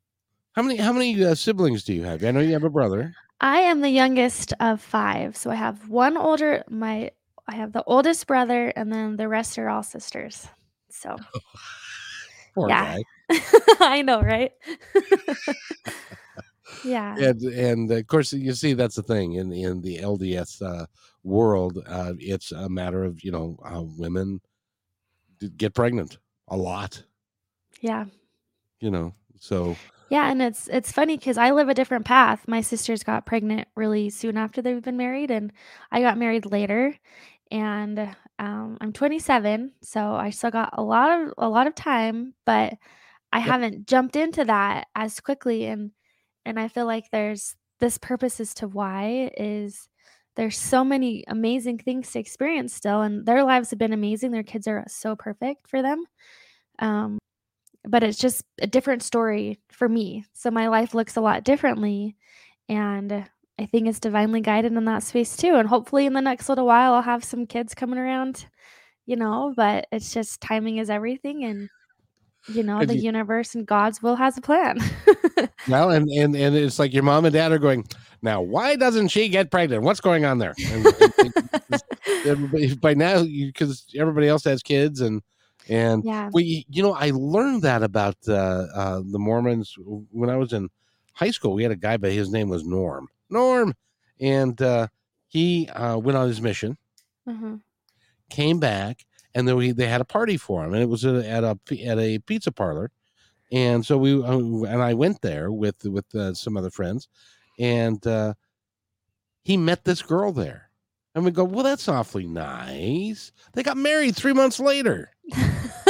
How many how many uh, siblings do you have? I know you have a brother. I am the youngest of 5. So I have one older my I have the oldest brother and then the rest are all sisters. So Yeah. I know, right? yeah. and and of course you see that's the thing in in the LDS uh, world uh, it's a matter of you know uh, women get pregnant a lot Yeah. you know so Yeah, and it's it's funny because I live a different path. My sisters got pregnant really soon after they've been married, and I got married later. And um, I'm 27, so I still got a lot of a lot of time, but I Yep. haven't jumped into that as quickly. And and I feel like there's this purpose as to why is there's so many amazing things to experience still, and their lives have been amazing. Their kids are so perfect for them. Um, but it's just a different story for me. So my life looks a lot differently. And I think it's divinely guided in that space too. And hopefully in the next little while, I'll have some kids coming around, you know, but it's just timing is everything. And, you know, And the you- universe and God's will has a plan. well and and and it's like your mom and dad are going now why doesn't she get pregnant what's going on there and, and- by now because everybody else has kids and and yeah. Well, you, know, I learned that about uh, uh, the Mormons when I was in high school. We had a guy, but his name was Norm. Norm, and uh, he uh, went on his mission, hmm came back, and then we, they had a party for him, and it was at a, at a pizza parlor, and so we uh, and I went there with with uh, some other friends, and uh, he met this girl there, and we go, well, that's awfully nice. They got married three months later.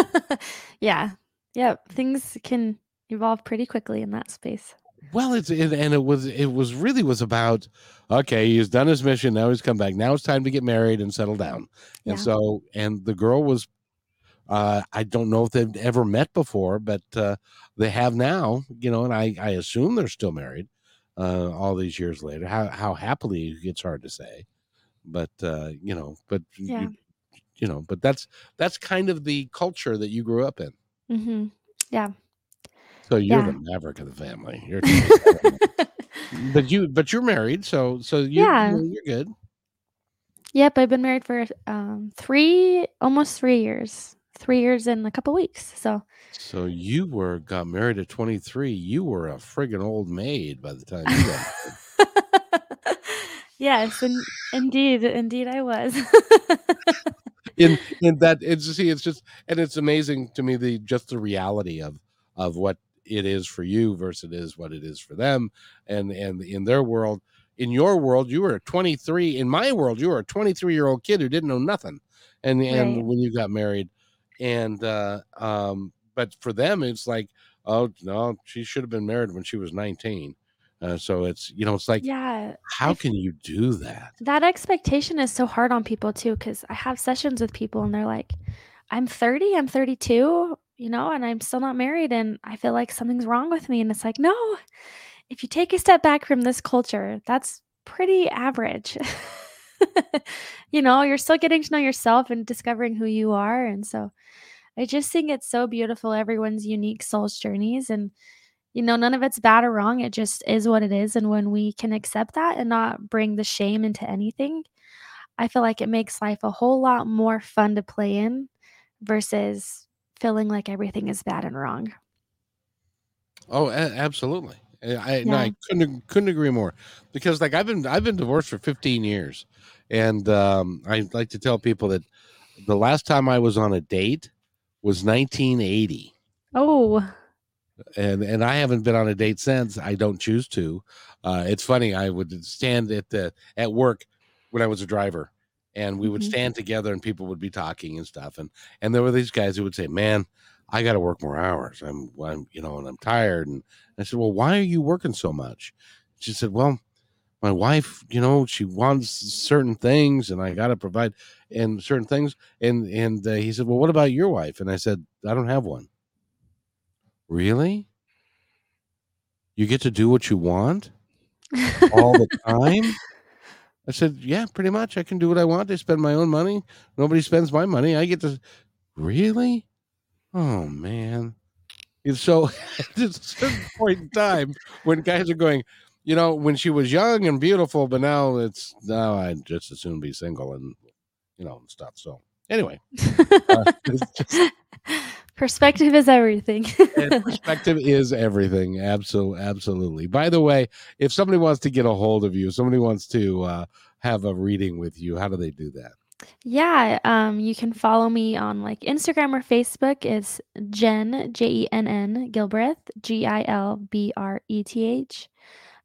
yeah. Yep. Things can evolve pretty quickly in that space. Well, it's it, and it was it was really was about okay, he's done his mission. Now he's come back. Now it's time to get married and settle down. And Yeah. so, and the girl was, uh, I don't know if they've ever met before, but uh, they have now. You know, and I I assume they're still married. Uh, all these years later, how how happily it's hard to say, but uh, you know, but Yeah. you, you know, but that's that's kind of the culture that you grew up in. hmm Yeah. So you're Yeah. the maverick of the family. You're but you but you're married so so you, Yeah. you you're good Yep, I've been married for um 3 almost 3 years. 3 years in a couple weeks. So, so you were got married at 23 you were a friggin old maid by the time you got married. yes, in, indeed, indeed I was. in in that it's see it's just and it's amazing to me the just the reality of of what it is for you versus it is what it is for them. And and in their world in your world you were a 23 in my world you were a 23 year old kid who didn't know nothing. And and when you got married. And uh um but for them it's like oh no she should have been married when she was 19 uh, so it's you know it's like yeah, how can you do that? That expectation is so hard on people too cuz I have sessions with people and they're like, "I'm 30, I'm 32, you know, and I'm still not married and I feel like something's wrong with me." And it's like, "No. If you take a step back from this culture, that's pretty average." you know, you're still getting to know yourself and discovering who you are. And so I just think it's so beautiful, everyone's unique soul's journeys. And, you know, none of it's bad or wrong. It just is what it is. And when we can accept that and not bring the shame into anything, I feel like it makes life a whole lot more fun to play in versus feeling like everything is bad and wrong. Oh, a- absolutely. Uh, I no, I couldn't couldn't agree more. Because like I've been I've been divorced for 15 years, and um, I like to tell people that the last time I was on a date was 1980, Oh, and and I haven't been on a date since. I don't choose to. Uh, it's funny. I would stand at the at work when I was a driver, and we would Mhm. stand together, and people would be talking and stuff, and and there were these guys who would say, "Man." I got to work more hours. I'm, I'm, you know, and I'm tired. And I said, well, why are you working so much? She said, well, my wife, you know, she wants certain things, and I got to provide and certain things. And and uh, he said, well, what about your wife? And I said, I don't have one. Really? You get to do what you want all the time? I said, Yeah, pretty much. I can do what I want. I spend my own money. Nobody spends my money. I get to. Really? Oh, man. And so at a certain point in time, when guys are going, you know, when she was young and beautiful, but now it's now I'd just as soon be single and you know and stuff. So anyway, uh, just, perspective is everything. perspective is everything. Absolutely, absolutely. By the way, if somebody wants to get a hold of you, somebody wants to uh, have a reading with you, how do they do that? Yeah, um, you can follow me on like Instagram or Facebook. It's Jenn J E N N Gilbreth G I L B R E T H.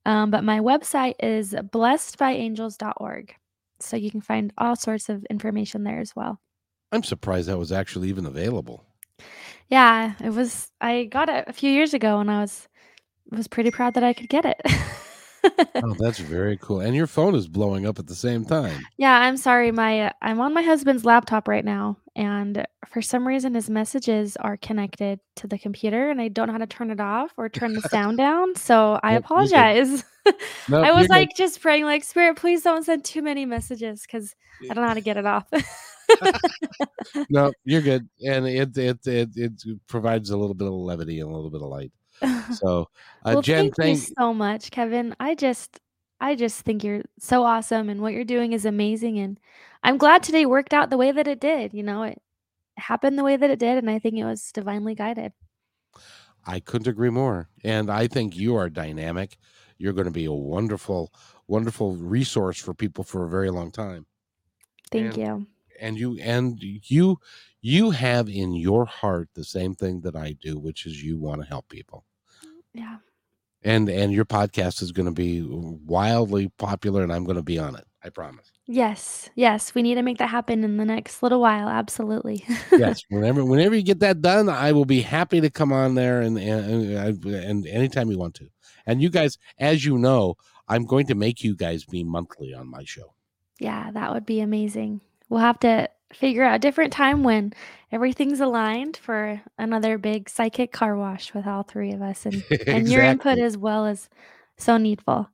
Um, but my website is blessedbyangels.org. So you can find all sorts of information there as well. I'm surprised that was actually even available. Yeah, it was I got it a few years ago and I was was pretty proud that I could get it. oh, that's very cool. And your phone is blowing up at the same time. Yeah, I'm sorry. My I'm on my husband's laptop right now, and for some reason his messages are connected to the computer, and I don't know how to turn it off or turn the sound down. So I apologize. No, I was like good. just praying, like Spirit, please don't send too many messages because I don't know how to get it off. no, you're good, and it, it it it provides a little bit of levity and a little bit of light. So, uh, well, Jenn, thank, thank you so much, Kevin. I just, I just think you're so awesome, and what you're doing is amazing. And I'm glad today worked out the way that it did. You know, it happened the way that it did, and I think it was divinely guided. I couldn't agree more. And I think you are dynamic. You're going to be a wonderful, wonderful resource for people for a very long time. Thank and, you. And you, and you, you have in your heart the same thing that I do, which is you want to help people. Yeah. And and your podcast is going to be wildly popular and I'm going to be on it. I promise. Yes. Yes, we need to make that happen in the next little while, absolutely. yes, whenever whenever you get that done, I will be happy to come on there and and, and anytime you want to. And you guys, as you know, I'm going to make you guys be monthly on my show. Yeah, that would be amazing. We'll have to figure out a different time when everything's aligned for another big psychic car wash with all three of us and, exactly. and your input as well is so needful.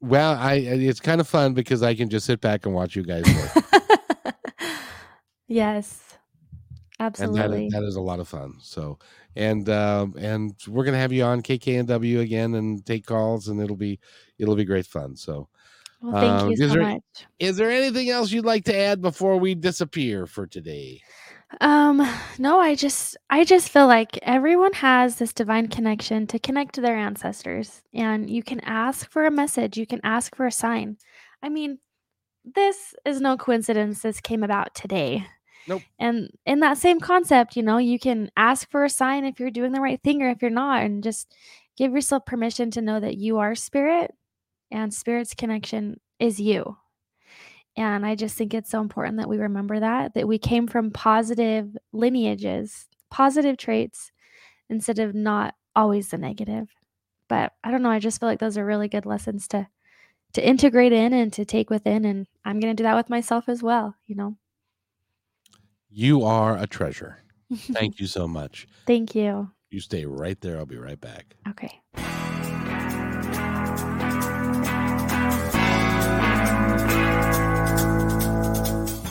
Well, I it's kind of fun because I can just sit back and watch you guys work. yes. Absolutely. And that is, that is a lot of fun. So, and um, and we're gonna have you on KKNW again and take calls, and it'll be it'll be great fun. So, well, thank um, you so there, much. Is there anything else you'd like to add before we disappear for today? Um, no, I just I just feel like everyone has this divine connection to connect to their ancestors and you can ask for a message, you can ask for a sign. I mean, this is no coincidence this came about today. Nope. And in that same concept, you know, you can ask for a sign if you're doing the right thing or if you're not and just give yourself permission to know that you are spirit and spirit's connection is you. And I just think it's so important that we remember that, that we came from positive lineages, positive traits, instead of not always the negative. But I don't know, I just feel like those are really good lessons to to integrate in and to take within and I'm going to do that with myself as well, you know. You are a treasure. Thank you so much. Thank you. You stay right there. I'll be right back. Okay.